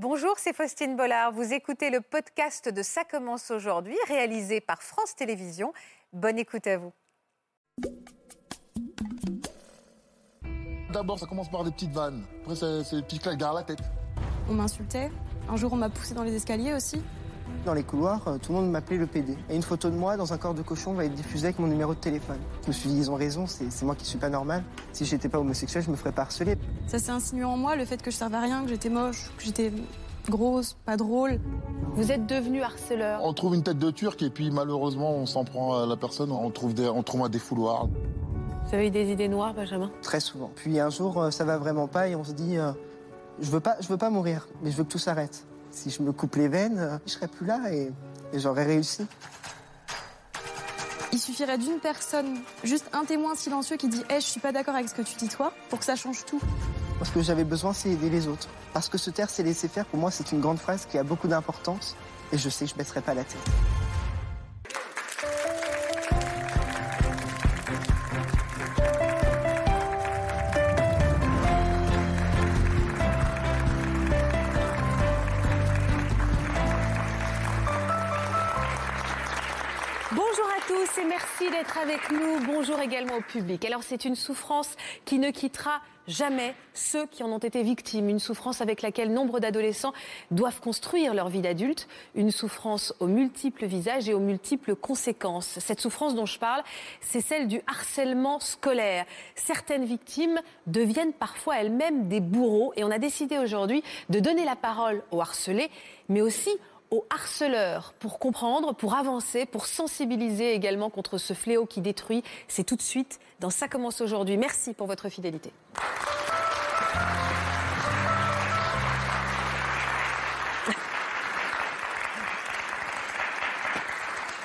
Bonjour, c'est Faustine Bollard. Vous écoutez le podcast de Ça commence aujourd'hui, réalisé par France Télévisions. Bonne écoute à vous. D'abord, ça commence par des petites vannes. Après, c'est petites claques derrière la tête. On m'insultait. Un jour, on m'a poussé dans les escaliers aussi. Dans les couloirs, euh, tout le monde m'appelait le PD. Et une photo de moi dans un corps de cochon va être diffusée avec mon numéro de téléphone. Je me suis dit, ils ont raison, c'est moi qui suis pas normal. Si j'étais pas homosexuel, je me ferais pas harceler. Ça s'est insinué en moi, le fait que je servais à rien, que j'étais moche, que j'étais grosse, pas drôle. Vous êtes devenu harceleur. On trouve une tête de turc et puis malheureusement, on s'en prend à la personne. On trouve, des, on trouve un défouloir. Vous avez eu des idées noires, Benjamin? Très souvent. Puis un jour, euh, ça va vraiment pas et on se dit, euh, je veux pas, je veux pas mourir, mais je veux que tout s'arrête. Si je me coupe les veines, je serais plus là et, et j'aurais réussi. Il suffirait d'une personne, juste un témoin silencieux qui dit Eh, je suis pas d'accord avec ce que tu dis toi, pour que ça change tout. Ce que j'avais besoin, c'est aider les autres. Parce que se taire, c'est laisser faire. Pour moi, c'est une grande phrase qui a beaucoup d'importance. Et je sais que je baisserai pas la tête. Merci d'être avec nous. Bonjour également au public. Alors c'est une souffrance qui ne quittera jamais ceux qui en ont été victimes. Une souffrance avec laquelle nombre d'adolescents doivent construire leur vie d'adulte. Une souffrance aux multiples visages et aux multiples conséquences. Cette souffrance dont je parle, c'est celle du harcèlement scolaire. Certaines victimes deviennent parfois elles-mêmes des bourreaux et on a décidé aujourd'hui de donner la parole aux harcelés, mais aussi aux harceleurs pour comprendre, pour avancer, pour sensibiliser également contre ce fléau qui détruit. C'est tout de suite dans Ça commence aujourd'hui. Merci pour votre fidélité.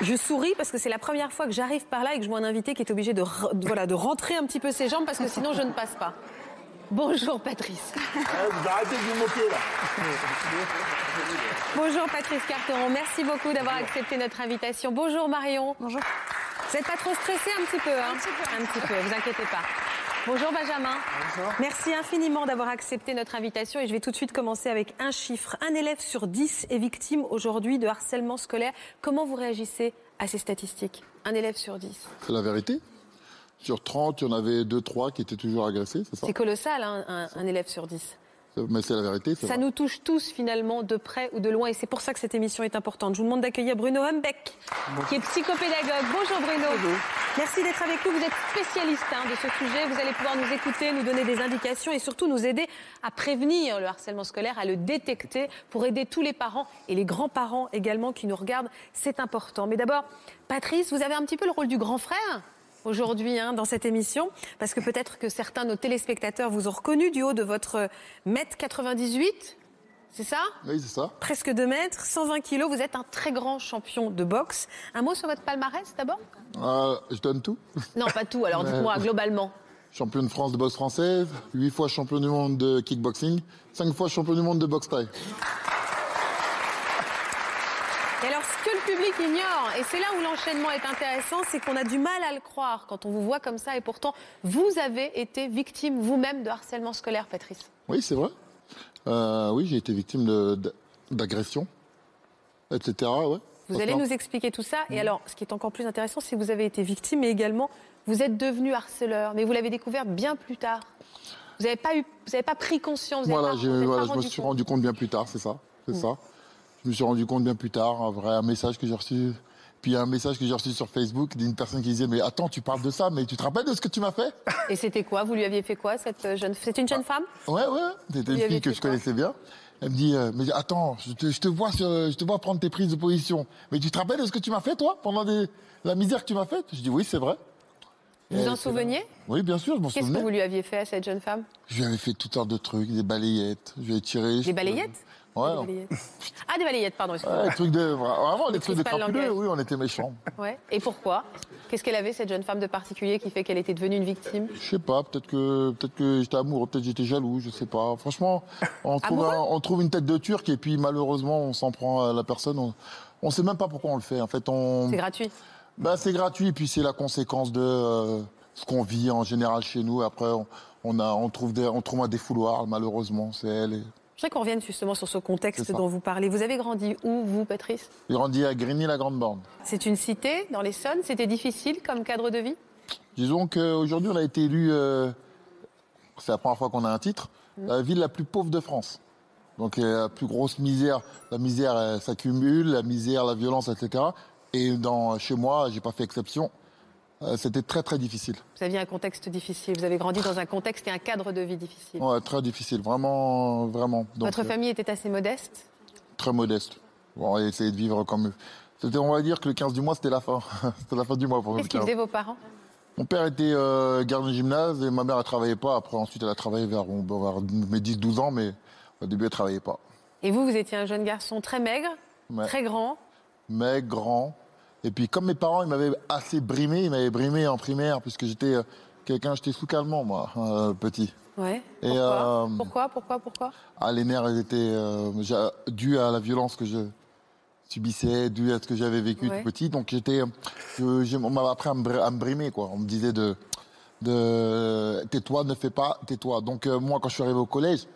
Je souris parce que c'est la première fois que j'arrive par là et que je vois un invité qui est obligé de, voilà, de rentrer un petit peu ses jambes parce que sinon je ne passe pas. Bonjour Patrice. vous arrêtez de vous moquer là. Bonjour Patrice Carteron, merci beaucoup d'avoir accepté notre invitation. Bonjour Marion. Bonjour. Vous n'êtes pas trop stressé un petit peu, hein Un petit peu. vous inquiétez pas. Bonjour Benjamin. Merci infiniment d'avoir accepté notre invitation et je vais tout de suite commencer avec un chiffre. Un élève sur dix est victime aujourd'hui de harcèlement scolaire. Comment vous réagissez à ces statistiques? Un élève sur dix. C'est la vérité. Sur 30, il y en avait 2-3 qui étaient toujours agressés, c'est ça? C'est colossal, hein, un, un élève sur dix. Mais c'est la vérité, Ça vrai. nous touche tous finalement de près ou de loin et c'est pour ça que cette émission est importante. Je vous demande d'accueillir Bruno Humbeck, qui est psychopédagogue. Bonjour Bruno. Merci d'être avec nous. Vous êtes spécialiste hein, de ce sujet. Vous allez pouvoir nous écouter, nous donner des indications et surtout nous aider à prévenir le harcèlement scolaire, à le détecter pour aider tous les parents et les grands-parents également qui nous regardent. C'est important. Mais d'abord, Patrice, vous avez un petit peu le rôle du grand frère aujourd'hui hein, dans cette émission, parce que peut-être que certains de nos téléspectateurs vous ont reconnu du haut de votre mètre 98, c'est ça? Oui, c'est ça. Presque 2 mètres, 120 kilos, vous êtes un très grand champion de boxe. Un mot sur votre palmarès d'abord? Euh, je donne tout. Non, pas tout, alors dites-moi globalement. Champion de France de boxe française, 8 fois champion du monde de kickboxing, 5 fois champion du monde de boxe thaï. Et alors, ce que le public ignore, et c'est là où l'enchaînement est intéressant, c'est qu'on a du mal à le croire quand on vous voit comme ça, et pourtant, vous avez été victime vous-même de harcèlement scolaire, Patrice. Oui, c'est vrai. Euh, oui, j'ai été victime d'agressions, etc. Ouais. Vous allez nous expliquer tout ça. Et alors, ce qui est encore plus intéressant, c'est que vous avez été victime, mais également, vous êtes devenu harceleur. Mais vous l'avez découvert bien plus tard. Vous n'avez pas, eu- vous avez pas pris conscience. vous Voilà, pas- vous voilà, je me suis compte. rendu compte bien plus tard, c'est ça. C'est ça. Je me suis rendu compte bien plus tard, un vrai un message que j'ai reçu. Puis un message que j'ai reçu sur Facebook d'une personne qui disait Mais attends, tu parles de ça, mais tu te rappelles de ce que tu m'as fait? Et c'était quoi? Vous lui aviez fait quoi cette jeune C'est une jeune femme? Ouais, ouais, c'était une fille que je connaissais bien. Elle me dit, euh, mais attends, je te, je te vois sur, je te vois prendre tes prises de position. Mais tu te rappelles de ce que tu m'as fait, toi, pendant des- la misère que tu m'as faite? Je dis, oui, c'est vrai. Vous Et vous en souveniez? Oui, bien sûr, je m'en Qu'est-ce que souvenais. vous lui aviez fait à cette jeune femme? Je lui avais fait toutes sortes de trucs, des balayettes. Je lui ai tiré. Des balayettes? Ouais, Des. Ah, des balayettes, pardon. excusez-moi. Ouais, des trucs de, vraiment des trucs de crapuleux. Oui, on était méchants. Ouais. Et pourquoi? Qu'est-ce qu'elle avait, cette jeune femme de particulier, qui fait qu'elle était devenue une victime? Je sais pas, peut-être que, peut-être que j'étais amoureux, peut-être que j'étais jaloux, je sais pas. Franchement, on trouve, un- on trouve une tête de turc et puis malheureusement, on s'en prend à la personne. On, on sait même pas pourquoi on le fait. En fait, on. C'est gratuit? Bah, c'est gratuit, puis c'est la conséquence de euh, ce qu'on vit en général chez nous. Après, on, on a, on trouve des, on trouve un défouloir, malheureusement, c'est elle. et voudrais qu'on revienne justement sur ce contexte dont vous parlez. Vous avez grandi où, vous, Patrice? J'ai grandi à Grigny-la-Grande-Borne. C'est une cité dans l'Essonne. C'était difficile comme cadre de vie? Disons qu'aujourd'hui, on a été élu, euh, c'est la première fois qu'on a un titre, la ville la plus pauvre de France. Donc la plus grosse misère, la misère s'accumule, la misère, la violence, etc. Et dans, chez moi, j'ai pas fait exception. Euh, C'était très très difficile. Vous aviez un contexte difficile. Vous avez grandi dans un contexte et un cadre de vie difficile. Ouais, très difficile, vraiment, vraiment. Donc, Votre euh, famille était assez modeste? très modeste. Bon, on a essayé de vivre comme. C'était, on va dire que le 15 du mois, c'était la fin. c'était la fin du mois pour nous. Qu'est-ce qu'ils le 15. faisaient vos parents? Mon père était euh, gardien de gymnase et ma mère, elle travaillait pas. Après, ensuite, elle a travaillé vers, mes 10-12 ans, mais au début, elle travaillait pas. Et vous, vous étiez un jeune garçon très maigre, très grand. mais grand. Et puis, comme mes parents, ils m'avaient assez brimé, ils m'avaient brimé en primaire, puisque j'étais euh, quelqu'un, j'étais sous calmant, moi, euh, petit. Ouais. Et, Pourquoi? euh, Pourquoi Pourquoi Pourquoi? Ah, les nerfs, ils étaient dus à la violence que je subissais, dû à ce que j'avais vécu Ouais. tout petit. Donc, j'étais, on m'avait appris à me, br- à me brimer, quoi. On me disait de, de tais-toi, ne fais pas, tais-toi. Donc, moi, quand je suis arrivé au collège,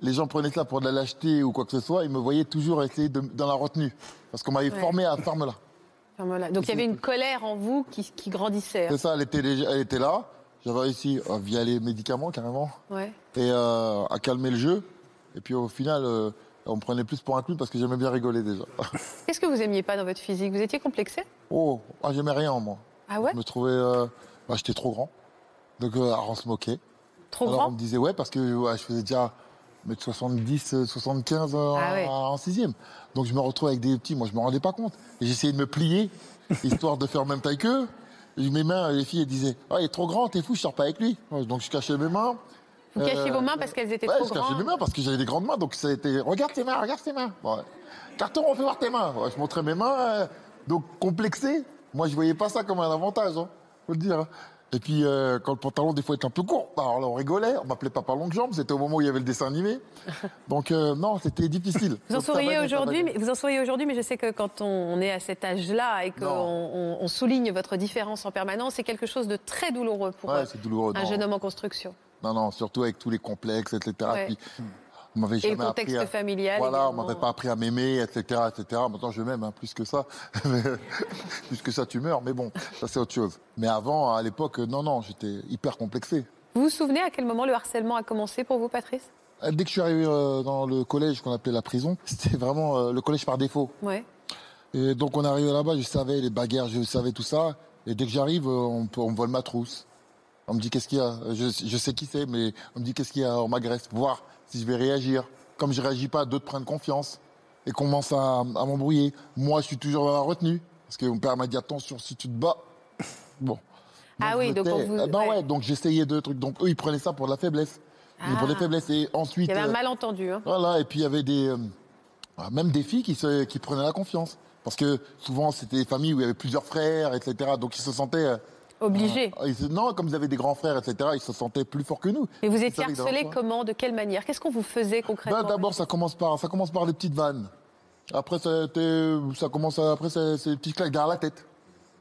les gens prenaient ça pour de la lâcheté ou quoi que ce soit. Ils me voyaient toujours essayer de, dans la retenue. Parce qu'on m'avait Ouais. formé à ferme là. Voilà. Donc il y avait une colère en vous qui, qui grandissait. hein. C'est ça, elle était, déjà- elle était là. J'avais réussi, euh, via les médicaments carrément, Ouais. et euh, à calmer le jeu. Et puis au final, euh, on me prenait plus pour un clown parce que j'aimais bien rigoler déjà. Qu'est-ce que vous aimiez pas dans votre physique? Vous étiez complexé? Oh, ah, j'aimais rien moi. Ah ouais? Je me trouvais, euh, bah, j'étais trop grand. Donc alors, on se moquait. Trop alors on grand me disait ouais parce que ouais, je faisais déjà 1m70, euh, 75 euh, Ah ouais. en sixième. Donc je me retrouvais avec des petits, moi je me rendais pas compte. Et j'essayais de me plier, histoire de faire même taille qu'eux. Mes mains, les filles, elles disaient Ah, il est trop grand, t'es fou, je sors pas avec lui. Donc je cachais mes mains. Vous cachiez Euh, vos mains parce qu'elles étaient Ouais, trop je cachais mes grandes. mains parce que j'avais des grandes mains, donc ça a été regarde tes mains, regarde tes mains. Ouais. Carton, on fait voir tes mains. Je montrais mes mains, euh, donc complexé. Moi, je voyais pas ça comme un avantage, hein, faut le dire. Et puis, euh, quand le pantalon, des fois, était un peu court, bah, alors là, on rigolait. On m'appelait Papa Longue Jambe. C'était au moment où il y avait le dessin animé. Donc, euh, non, c'était difficile. Vous en souriez aujourd'hui, mais vous en souriez aujourd'hui, mais je sais que quand on, est à cet âge-là et qu'on Non. on- on souligne votre différence en permanence, c'est quelque chose de très douloureux pour Ouais, c'est douloureux. un non. jeune homme en construction. Non, non, surtout avec tous les complexes, etc. Ouais. Puis, on m'avait Et jamais le contexte appris à- familial. Voilà, on également. m'avait pas appris à m'aimer, etc., etc. Maintenant, je m'aime, hein, plus que ça. Plus que ça, tu meurs. Mais bon, ça, c'est autre chose. Mais avant, à l'époque, non, non, j'étais hyper complexé. Vous vous souvenez à quel moment le harcèlement a commencé pour vous, Patrice? Euh, Dès que je suis arrivé euh, dans le collège qu'on appelait la prison, c'était vraiment euh, le collège par défaut. Ouais. Et donc, on arrivé là-bas, je savais les bagarres, je savais tout ça. Et dès que j'arrive, on, on me vole ma trousse. On me dit qu'est-ce qu'il y a? Je, je sais qui c'est, mais on me dit qu'est-ce qu'il y a? On m'agresse, voir si je vais réagir. Comme je réagis pas, d'autres prennent confiance et commencent à, à m'embrouiller. Moi, je suis toujours dans la retenue parce que mon père m'a dit attention si tu te bats. Bon. Ah oui, donc on vous- Ah ben ouais. ouais, donc j'essayais de trucs. Donc eux, ils prenaient ça pour de la faiblesse. Ah. Pour des faiblesses. Et ensuite. Il y avait un euh, malentendu. hein. voilà, et puis il y avait des. euh, ah, même des filles qui, se, qui prenaient la confiance. Parce que souvent, c'était des familles où il y avait plusieurs frères, etc. Donc ils se sentaient. Obligé. ah, non, comme ils avaient des grands frères, etc., ils se sentaient plus forts que nous. Et vous étiez harcelé comment De quelle manière? Qu'est-ce qu'on vous faisait concrètement? Ben, D'abord, ça commence par, ça commence par des petites vannes. Après, ça, commence, à- après, c'est des petites claques derrière la tête.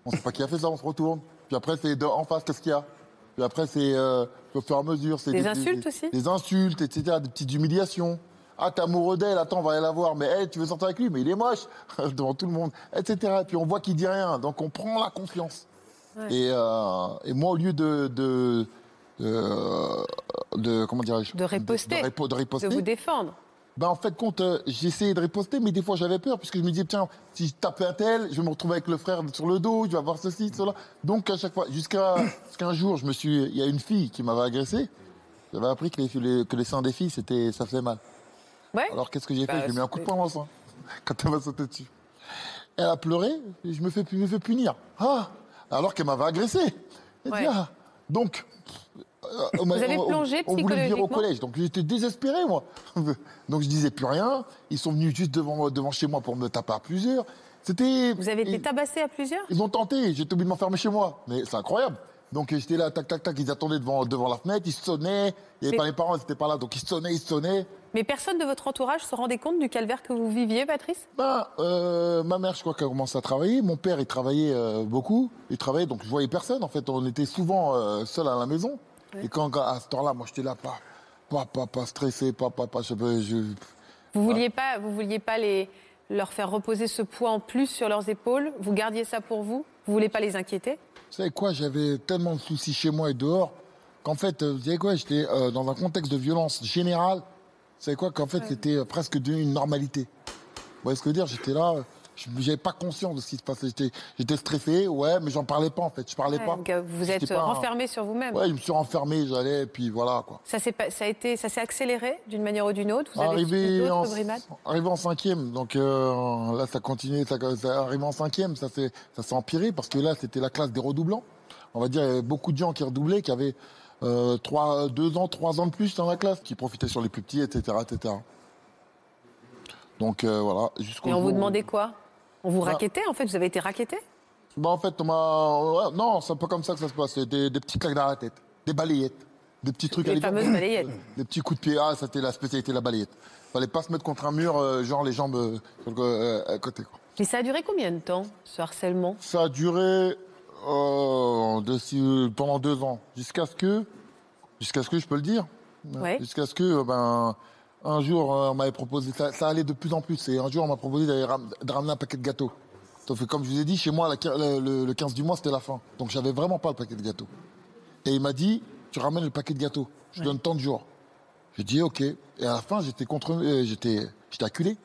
On sait pas qui a fait ça, on se retourne. Puis après, c'est en face, qu'est-ce qu'il y a? Puis après, c'est euh, au fur et à mesure. Des insultes des, aussi? Des insultes, etc., des petites humiliations. Ah, t'es amoureux d'elle, attends, on va aller la voir. Mais hey, tu veux sortir avec lui, mais il est moche, devant tout le monde, etc. Et puis on voit qu'il dit rien, donc on prend la confiance. Ouais. Et, euh, et moi, au lieu de, de, de, de- comment dirais-je De riposter. de, de riposter, De vous défendre. ben, en fait, compte, euh, j'essayais de riposter, mais des fois j'avais peur, puisque je me disais, tiens, si je tape un tel, je vais me retrouver avec le frère sur le dos, je vais avoir ceci, cela. Donc, à chaque fois, jusqu'à jusqu'à un jour, je me suis, il y a une fille qui m'avait agressé. J'avais appris que les, les- que les seins des filles, c'était, ça faisait mal. Ouais. Alors, qu'est-ce que j'ai fait? Bah, Je lui ai mis un coup de poing dans le sein, quand elle m'a sauté dessus. Elle a pleuré, et je me fais, je me fais punir. Ah Alors qu'elle m'avait agressé. Dit, ah Donc, euh, on Vous avez on- on- plongé on voulait me virer au collège, donc j'étais désespéré, moi. Donc je disais plus rien. Ils sont venus juste devant, devant chez moi pour me taper à plusieurs. C'était. Vous avez été ils, tabassé à plusieurs ils ont tenté. J'étais obligé de m'enfermer chez moi. Mais c'est incroyable. Donc j'étais là, tac, tac, tac. Ils attendaient devant, devant la fenêtre. Ils sonnaient. Il n'y avait Mais- pas les parents, ils n'étaient pas là. Donc ils sonnaient, ils sonnaient. Mais personne de votre entourage se rendait compte du calvaire que vous viviez, Patrice? Ben, euh, ma mère, je crois qu'elle a commencé à travailler. Mon père, il travaillait euh, beaucoup. Il travaillait, donc je voyais personne. En fait, on était souvent euh, seuls à la maison. Et quand, à ce temps-là, moi, j'étais là, pas, pas, pas, pas stressé, pas, pas, pas, je, je- Vous vouliez pas, vous vouliez pas les, leur faire reposer ce poids en plus sur leurs épaules? Vous gardiez ça pour vous? Vous voulez pas les inquiéter? Vous savez quoi, j'avais tellement de soucis chez moi et dehors qu'en fait, euh, vous savez quoi, j'étais euh, dans un contexte de violence générale. Vous savez quoi, qu'en fait, c'était euh, presque devenu une normalité. Vous voyez ce que je veux dire? J'étais là, euh, je n'avais pas conscience de ce qui se passait. J'étais, stressé, ouais, mais j'en parlais pas en fait. Je parlais Ouais, pas. donc, euh, Vous êtes pas un- renfermé sur vous-même. Ouais, je me suis renfermé, j'allais, et puis voilà quoi. Ça s'est pas- ça a été, ça s'est accéléré d'une manière ou d'une autre? Vous avez Arrivé en, arrivé en cinquième, donc euh, là ça continuait, ça, ça arrivé en cinquième, ça s'est ça s'est empiré parce que là c'était la classe des redoublants. On va dire il y avait beaucoup de gens qui redoublaient, qui avaient euh, trois, deux ans, trois ans de plus dans la classe, qui profitaient sur les plus petits, etc., etc. Donc euh, voilà, jusqu'au Et on vous où- demandait quoi? On vous Bah. raquettait en fait? Vous avez été raquetté Bah en fait on m'a, non c'est pas comme ça que ça se passe, des, des petits claques dans la tête, des balayettes, des petits trucs. à Les fameuses balayettes. Des petits coups de pied. Ah, c'était la spécialité de la balayette. Fallait pas se mettre contre un mur, euh, genre les jambes euh, à côté. Quoi. Mais ça a duré combien de temps ce harcèlement? Ça a duré euh, de- si- pendant deux ans, jusqu'à ce que, jusqu'à ce que je peux le dire, Ouais. jusqu'à ce que, euh, ben, un jour euh, on m'avait proposé, ça, ça allait de plus en plus, et un jour on m'a proposé d'aller ram- de ramener un paquet de gâteaux. Sauf que comme je vous ai dit, chez moi, la le, le- le 15 du mois, c'était la fin. Donc j'avais vraiment pas le paquet de gâteaux. Et il m'a dit, tu ramènes le paquet de gâteaux, je te donne tant de jours. J'ai dit ok. Et à la fin, j'étais contre, euh, j'étais, j'étais acculé.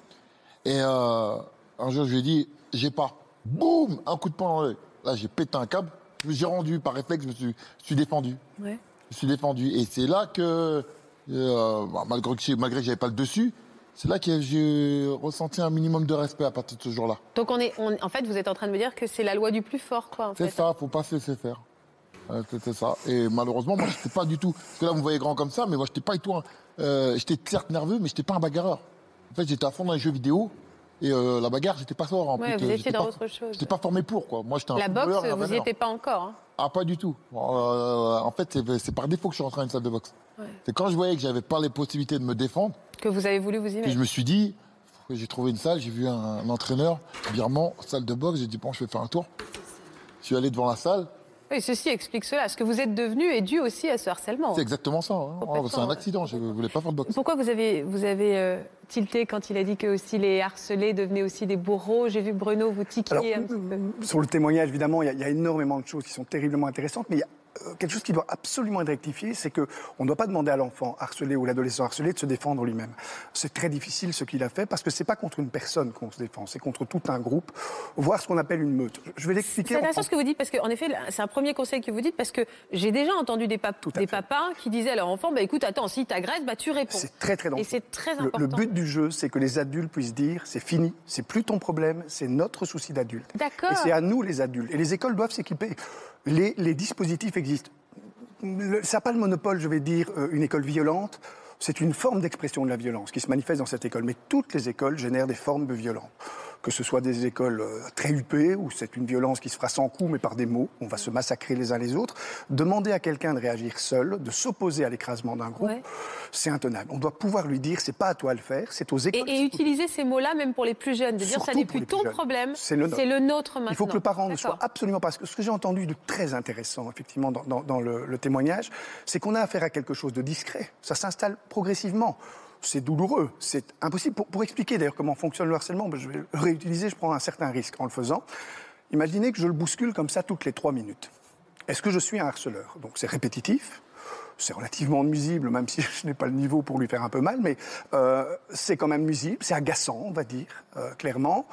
Et euh, un jour, je lui ai dit, j'ai pas. Boum, un coup de poing dans l'œil. Là, j'ai pété un câble. Je me suis rendu par réflexe, je me suis, je suis défendu. Ouais. Je suis défendu. Et c'est là que, euh, bah, malgré que, malgré que j'avais pas le dessus, c'est là que j'ai ressenti un minimum de respect à partir de ce jour-là. Donc on est, on- en fait, vous êtes en train de me dire que c'est la loi du plus fort, quoi. C'est ça, faut pas se laisser faire. Ouais, C'était ça. Et malheureusement, moi, j'étais pas du tout. Parce que là, vous me voyez grand comme ça, mais moi, j'étais pas du tout. un- euh, j'étais certes nerveux, mais j'étais pas un bagarreur. En fait, j'étais à fond dans les jeux vidéo. Et euh, la bagarre, j'étais pas fort. En Ouais, plus, vous euh, étiez dans pas- autre chose. J'étais pas formé pour, quoi. Moi, j'étais un La boxe, vous n'y étiez pas encore. hein. Ah, pas du tout. Euh, en fait, c'est- par défaut que je suis rentré dans une salle de boxe. Ouais. C'est quand je voyais que j'avais pas les possibilités de me défendre, Que vous avez voulu vous y mettre. je me suis dit, j'ai trouvé une salle, j'ai vu un, un entraîneur, birman, salle de boxe, j'ai dit, bon, je vais faire un tour. Je suis allé devant la salle, Oui, ceci explique cela. Ce que vous êtes devenu est dû aussi à ce harcèlement. c'est exactement ça. hein. Complètement, c'est un accident, je voulais pas faire de boxe. Pourquoi vous avez, vous avez euh, tilté quand il a dit que aussi les harcelés devenaient aussi des bourreaux? J'ai vu Bruno vous Alors, tiquiller un petit peu. sur le témoignage, évidemment, il y, y a énormément de choses qui sont terriblement intéressantes, mais il y a euh, quelque chose qui doit absolument être rectifié, c'est qu'on ne doit pas demander à l'enfant harcelé ou l'adolescent harcelé de se défendre lui-même. C'est très difficile ce qu'il a fait, parce que c'est pas contre une personne qu'on se défend, c'est contre tout un groupe, voire ce qu'on appelle une meute. Je vais l'expliquer. C'est intéressant ce que vous dites, parce qu'en effet, c'est un premier conseil que vous dites, parce que j'ai déjà entendu des, pap- des papas qui disaient à leur enfant, bah, écoute, attends, si t'agresses, bah, tu réponds. C'est très très dangereux. Et c'est très Le- important. Le, but du jeu, c'est que les adultes puissent dire c'est fini, c'est plus ton problème, c'est notre souci d'adulte. D'accord. Et c'est à nous les adultes. Et les écoles doivent s'équiper. Les, dispositifs existent. Le- ça n'a pas le monopole, je vais dire, euh, une école violente. C'est une forme d'expression de la violence qui se manifeste dans cette école. Mais toutes les écoles génèrent des formes de violence. Que ce soit des écoles euh, très huppées, où c'est une violence qui se fera sans coup, mais par des mots, on va se massacrer les uns les autres. Demander à quelqu'un de réagir seul, de s'opposer à l'écrasement d'un groupe, Ouais. c'est intenable. On doit pouvoir lui dire, c'est pas à toi de le faire, c'est aux écoles. et utiliser ces mots-là, même pour les plus jeunes, de dire ça Surtout n'est plus ton problème, C'est le le nôtre maintenant. Il faut que le parent ne soit absolument pas. Ce que j'ai entendu de très intéressant, effectivement, dans, dans- dans le, le témoignage, c'est qu'on a affaire à quelque chose de discret. Ça s'installe progressivement. C'est douloureux, c'est impossible. Pour, pour expliquer d'ailleurs comment fonctionne le harcèlement, ben, je vais le réutiliser, je prends un certain risque en le faisant. Imaginez que je le bouscule comme ça toutes les trois minutes. Est-ce que je suis un harceleur? Donc c'est répétitif, c'est relativement nuisible, même si je n'ai pas le niveau pour lui faire un peu mal, mais euh, c'est quand même nuisible, c'est agaçant, on va dire, euh, clairement,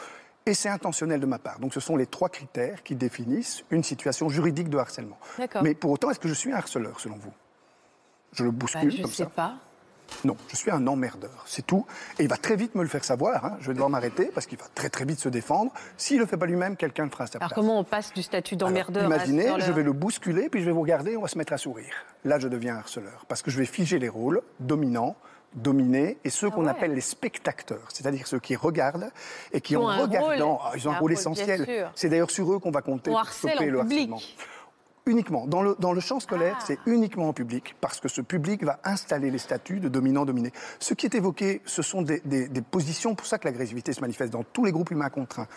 et c'est intentionnel de ma part. Donc ce sont les trois critères qui définissent une situation juridique de harcèlement. Mais pour autant, est-ce que je suis un harceleur, selon vous? Je le Bah, bouscule je comme sais ça pas. Non, je suis un emmerdeur, c'est tout. Et il va très vite me le faire savoir. hein. Je vais devoir m'arrêter parce qu'il va très très vite se défendre. S'il ne le fait pas lui-même, quelqu'un le fera à sa Alors place. comment on passe du statut d'emmerdeur à Imaginez, je vais le bousculer, puis je vais vous regarder, on va se mettre à sourire. Là, je deviens harceleur. Parce que je vais figer les rôles dominants, dominés, et ceux qu'on Ah ouais. appelle les spectateurs, c'est-à-dire ceux qui regardent et qui, ont en regardant, rôle. ah, ils ont Un un rôle essentiel. C'est d'ailleurs sur eux qu'on va compter On pour stopper le public. harcèlement. Uniquement. Dans le, dans le champ scolaire, Ah. c'est uniquement en public, parce que ce public va installer les statuts de dominant-dominé. Ce qui est évoqué, ce sont des, des- des positions, pour ça que l'agressivité se manifeste dans tous les groupes humains contraints.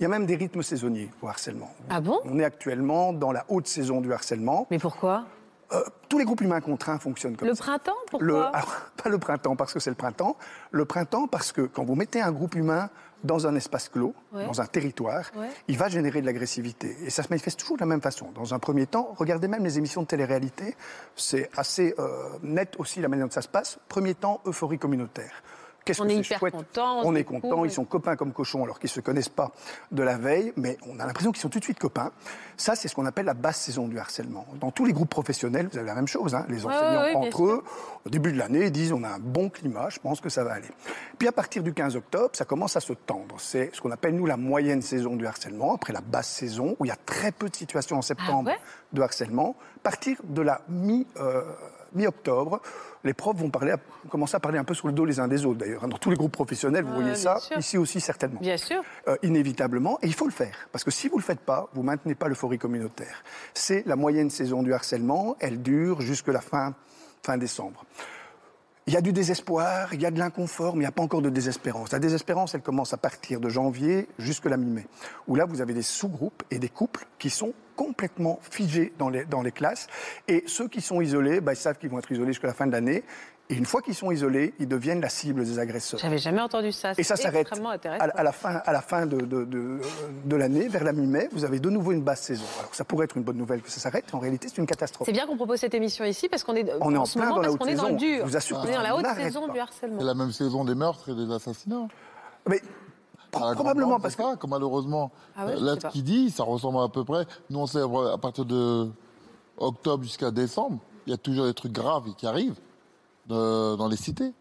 Il y a même des rythmes saisonniers au harcèlement. Ah bon? On est actuellement dans la haute saison du harcèlement. Mais pourquoi? Euh, tous les groupes humains contraints fonctionnent comme Le ça. printemps, pourquoi? Le- pas le printemps parce que c'est le printemps. Le printemps parce que quand vous mettez un groupe humain dans un espace clos, Ouais. dans un territoire, Ouais. il va générer de l'agressivité. Et ça se manifeste toujours de la même façon. Dans un premier temps, regardez même les émissions de télé-réalité, c'est assez euh, net aussi la manière dont ça se passe. Premier temps, euphorie communautaire. Qu'est-ce On que est hyper chouette. contents, on est content, ils sont copains comme cochons alors qu'ils ne se connaissent pas de la veille, mais on a l'impression qu'ils sont tout de suite copains. Ça, c'est ce qu'on appelle la basse saison du harcèlement. Dans tous les groupes professionnels, vous avez la même chose. hein. Les enseignants entre eux, au début de l'année, disent on a un bon climat, je pense que ça va aller. Puis à partir du 15 octobre, ça commence à se tendre. C'est ce qu'on appelle nous la moyenne saison du harcèlement, après la basse saison, où il y a très peu de situations en septembre ouais? de harcèlement. À partir de la mi, euh, mi-octobre, les profs vont parler, commencer à parler un peu sur le dos les uns des autres d'ailleurs. Dans tous les groupes professionnels, vous Ouais, voyez ça, sûr. ici aussi certainement. Bien sûr. Euh, inévitablement, et il faut le faire. Parce que si vous ne le faites pas, vous maintenez pas l'euphorie communautaire. C'est la moyenne saison du harcèlement, elle dure jusque la fin, fin décembre. Il y a du désespoir, il y a de l'inconfort, mais il n'y a pas encore de désespérance. La désespérance, elle commence à partir de janvier jusque la mi-mai, où là, vous avez des sous-groupes et des couples qui sont complètement figés dans les, dans les classes. Et ceux qui sont isolés, bah, ils savent qu'ils vont être isolés jusqu'à la fin de l'année. Et une fois qu'ils sont isolés, ils deviennent la cible des agresseurs. J'avais jamais entendu ça. Et ça s'arrête à, à la fin, à la fin de, de- de- de l'année, vers la mi-mai, vous avez de nouveau une basse saison. Alors ça pourrait être une bonne nouvelle que ça s'arrête, en réalité c'est une catastrophe. C'est bien qu'on propose cette émission ici parce qu'on est, On est en ce plein moment dans la haute qu'on est dans le saison. dur. Je vous assure on est dans la haute saison pas. du harcèlement. C'est la même saison des meurtres et des assassinats. Mais Grande probablement parce c'est que ça, que malheureusement, Ah ouais, là, ce qu'il dit, ça ressemble à peu près. Nous, on sait à partir de octobre jusqu'à décembre, il y a toujours des trucs graves qui arrivent euh, dans les cités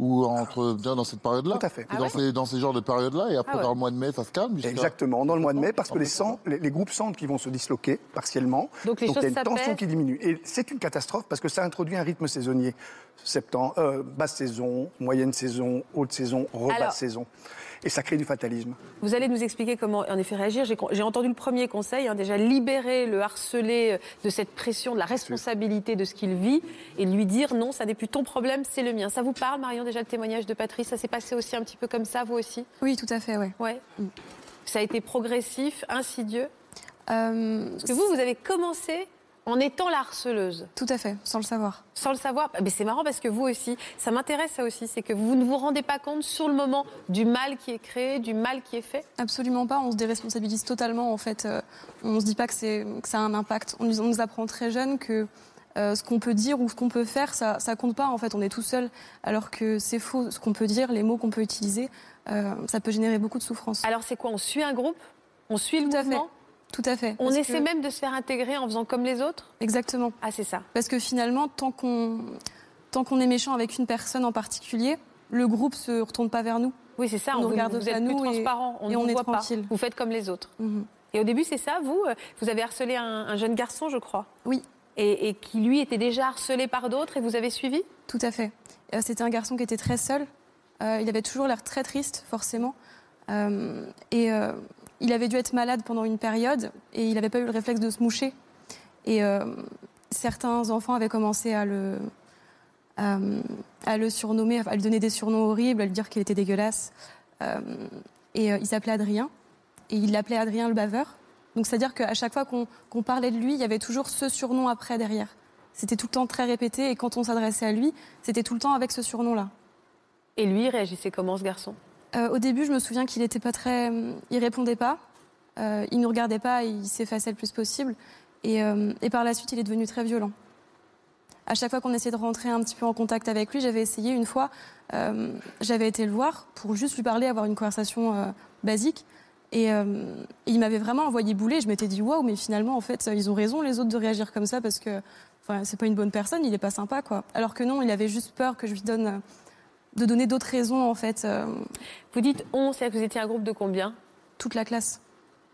ou entre bien dans cette période-là. Tout à fait. Et Ah dans, ouais ces, dans ces genres de périodes-là, et après Ah ouais. dans le mois de mai, ça se calme. Exactement, dans le mois de mai, parce que les, cent- les, les groupes sentent qu'ils vont se disloquer partiellement. Donc les il y a une tension qui diminue. Et c'est une catastrophe parce que ça introduit un rythme saisonnier. Septembre, euh, basse saison, moyenne saison, haute saison, rebasse Alors- saison. Et ça crée du fatalisme. Vous allez nous expliquer comment, en effet, réagir. J'ai entendu le premier conseil, hein, déjà libérer le harcelé euh, de cette pression, de la responsabilité de ce qu'il vit, et lui dire non, ça n'est plus ton problème, c'est le mien. Ça vous parle, Marion, déjà le témoignage de Patrice? Ça s'est passé aussi un petit peu comme ça, vous aussi? Oui, tout à fait, ouais. Ouais. Ça a été progressif, insidieux? Euh, Parce que vous, vous avez commencé en étant la harceleuse. Tout à fait, sans le savoir. Sans le savoir, mais c'est marrant parce que vous aussi, ça m'intéresse ça aussi, c'est que vous ne vous rendez pas compte sur le moment du mal qui est créé, du mal qui est fait. Absolument pas, on se déresponsabilise totalement en fait. Euh, on se dit pas que, c'est- que ça a un impact. On, nous- on nous apprend très jeune que euh, ce qu'on peut dire ou ce qu'on peut faire, ça, ça compte pas en fait. On est tout seul, alors que c'est faux. Ce qu'on peut dire, les mots qu'on peut utiliser, euh, ça peut générer beaucoup de souffrance. Alors c'est quoi? On suit un groupe? On suit le Tout mouvement? Tout à fait. On essaie que- même de se faire intégrer en faisant comme les autres Exactement. Ah c'est ça. Parce que finalement, tant qu'on tant qu'on est méchant avec une personne en particulier, le groupe se retourne pas vers nous. Oui c'est ça, On on nous vous, regarde vous à êtes nous plus et- transparent, on et ne on vous est voit tranquille. pas. Vous faites comme les autres. Mhm. Et au début c'est ça, vous, euh, vous avez harcelé un, un jeune garçon je crois Oui, et, et qui lui était déjà harcelé par d'autres et vous avez suivi? Tout à fait. Euh, C'était un garçon qui était très seul. Euh, il avait toujours l'air très triste, forcément. Euh, et il avait dû être malade pendant une période et il n'avait pas eu le réflexe de se moucher. Et euh, certains enfants avaient commencé à le, à le surnommer, à lui donner des surnoms horribles, à lui dire qu'il était dégueulasse. Euh, et euh, il s'appelait Adrien. Et il l'appelait Adrien le baveur. Donc c'est-à-dire qu'à chaque fois qu'on parlait de lui, il y avait toujours ce surnom après derrière. C'était tout le temps très répété et quand on s'adressait à lui, c'était tout le temps avec ce surnom-là. Et lui réagissait comment ce garçon? Euh, au début, je me souviens qu'il était pas très, il répondait pas, euh, il nous regardait pas, il s'effaçait le plus possible. Et, euh, et par la suite, il est devenu très violent. À chaque fois qu'on essayait de rentrer un petit peu en contact avec lui, j'avais essayé une fois, euh, j'avais été le voir pour juste lui parler, avoir une conversation basique. Et il m'avait vraiment envoyé bouler. Je m'étais dit waouh, mais finalement, en fait, ils ont raison les autres de réagir comme ça parce que, enfin, c'est pas une bonne personne, il est pas sympa, quoi. Alors que non, il avait juste peur que je lui donne, de donner d'autres raisons, en fait. euh, Vous dites on, c'est-à-dire que vous étiez un groupe de combien? toute la classe.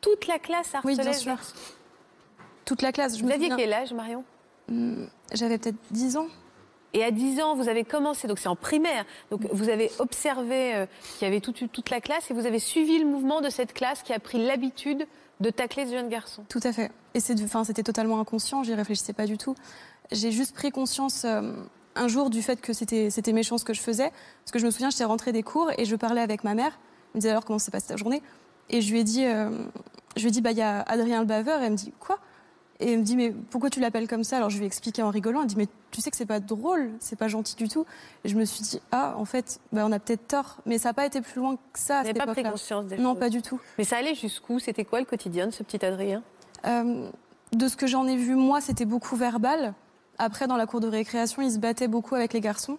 Toute la classe Oui, bien sûr. Toute la classe. Je Vous me aviez quel âge Marion? Hmm, J'avais peut-être 10 ans. Et à 10 ans, vous avez commencé, donc c'est en primaire, donc vous avez observé euh, qu'il y avait toute, toute la classe et vous avez suivi le mouvement de cette classe qui a pris l'habitude de tacler ce jeune garçon. Tout à fait. Et c'était totalement inconscient, j'y réfléchissais pas du tout. J'ai juste pris conscience euh, un jour du fait que c'était, méchant ce que je faisais. Parce que je me souviens, j'étais rentrée des cours et je parlais avec ma mère. Elle me disait alors comment s'est passée ta journée? Et je lui ai dit, euh, je lui ai dit, bah, il y a Adrien le baveur. Et elle me dit, quoi? Et il me dit, mais pourquoi tu l'appelles comme ça? Alors je lui ai expliqué en rigolant. Il dit, mais tu sais que c'est pas drôle, c'est pas gentil du tout. Et je me suis dit, ah, en fait, bah, on a peut-être tort. Mais ça n'a pas été plus loin que ça Vous n'avez pas pris conscience des Non, choses. pas du tout. Mais ça allait jusqu'où? C'était quoi le quotidien de ce petit Adrien? Euh, de ce que j'en ai vu, moi, c'était beaucoup verbal. Après, dans la cour de récréation, il se battait beaucoup avec les garçons.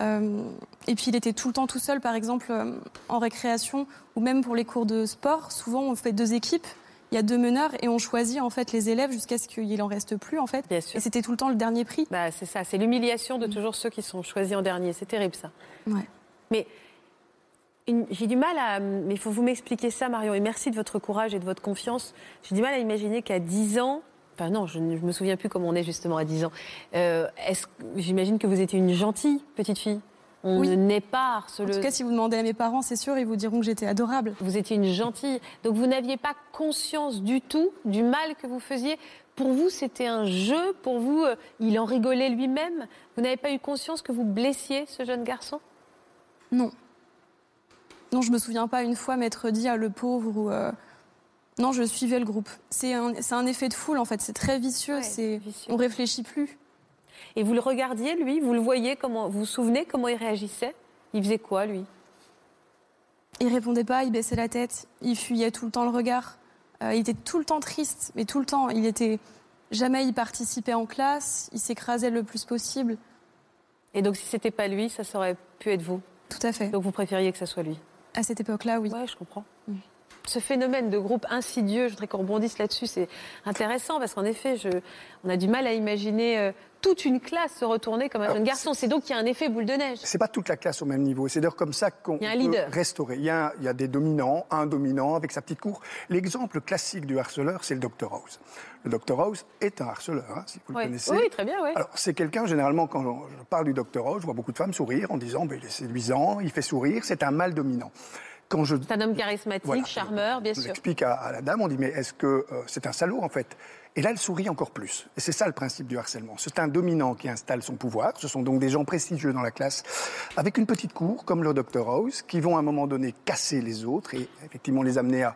Euh, et puis, il était tout le temps tout seul, par exemple, euh, en récréation ou même pour les cours de sport. Souvent, on fait deux équipes. Il y a deux meneurs et on choisit en fait les élèves jusqu'à ce qu'il en reste plus en fait. Bien sûr. Et c'était tout le temps le dernier prix. Bah, c'est ça, c'est l'humiliation de toujours ceux qui sont choisis en dernier. C'est terrible ça. Ouais. Mais une- j'ai du mal à. Mais il faut vous m'expliquer ça, Marion. Et merci de votre courage et de votre confiance. J'ai du mal à imaginer qu'à 10 ans. Enfin, non, je ne me souviens plus comment on est justement à 10 ans. Euh, J'imagine que vous étiez une gentille petite fille. On Oui. ne naît pas En harceleuse. tout cas, si vous demandez à mes parents, c'est sûr, ils vous diront que j'étais adorable. Vous étiez une gentille. Donc vous n'aviez pas conscience du tout du mal que vous faisiez. Pour vous, c'était un jeu. Pour vous, euh, il en rigolait lui-même. Vous n'avez pas eu conscience que vous blessiez ce jeune garçon? Non. Non, je me souviens pas une fois m'être dit ah, le pauvre ou. euh, Non, je suivais le groupe. C'est un, effet de foule en fait. C'est très vicieux. Ouais, vicieux. on réfléchit plus. Et vous le regardiez, lui? Vous le voyez comment Vous vous souvenez comment il réagissait? Il faisait quoi, lui? Il répondait pas. Il baissait la tête. Il fuyait tout le temps le regard. Euh, il était tout le temps triste, mais tout le temps. Il était jamais il participait en classe. Il s'écrasait le plus possible. Et donc, si c'était pas lui, ça aurait pu être vous? Tout à fait. Donc, vous préfériez que ça soit lui? À cette époque-là, oui. Ouais, je comprends. Ce phénomène de groupe insidieux, je voudrais qu'on rebondisse là-dessus, c'est intéressant parce qu'en effet, je, on a du mal à imaginer euh, toute une classe se retourner comme un jeune garçon. C'est donc qu'il y a un effet boule de neige. C'est pas toute la classe au même niveau. C'est d'ailleurs comme ça qu'on peut leader. restaurer. Il y, a, il y a des dominants, un dominant avec sa petite cour. L'exemple classique du harceleur, c'est le Dr House. Le Dr House est un harceleur, hein, si vous Ouais. le connaissez. Oui, très bien, oui. Alors, c'est quelqu'un, généralement, quand je parle du Dr House, je vois beaucoup de femmes sourire en disant ben, il est séduisant, il fait sourire, c'est un mâle dominant. Quand je C'est un homme charismatique, voilà. charmeur, bien On sûr. explique à, à la dame, on dit mais est-ce que euh, c'est un salaud en fait? Et là, elle sourit encore plus. Et c'est ça le principe du harcèlement. C'est un dominant qui installe son pouvoir. Ce sont donc des gens prestigieux dans la classe, avec une petite cour, comme le Dr House, qui vont à un moment donné casser les autres et effectivement les amener à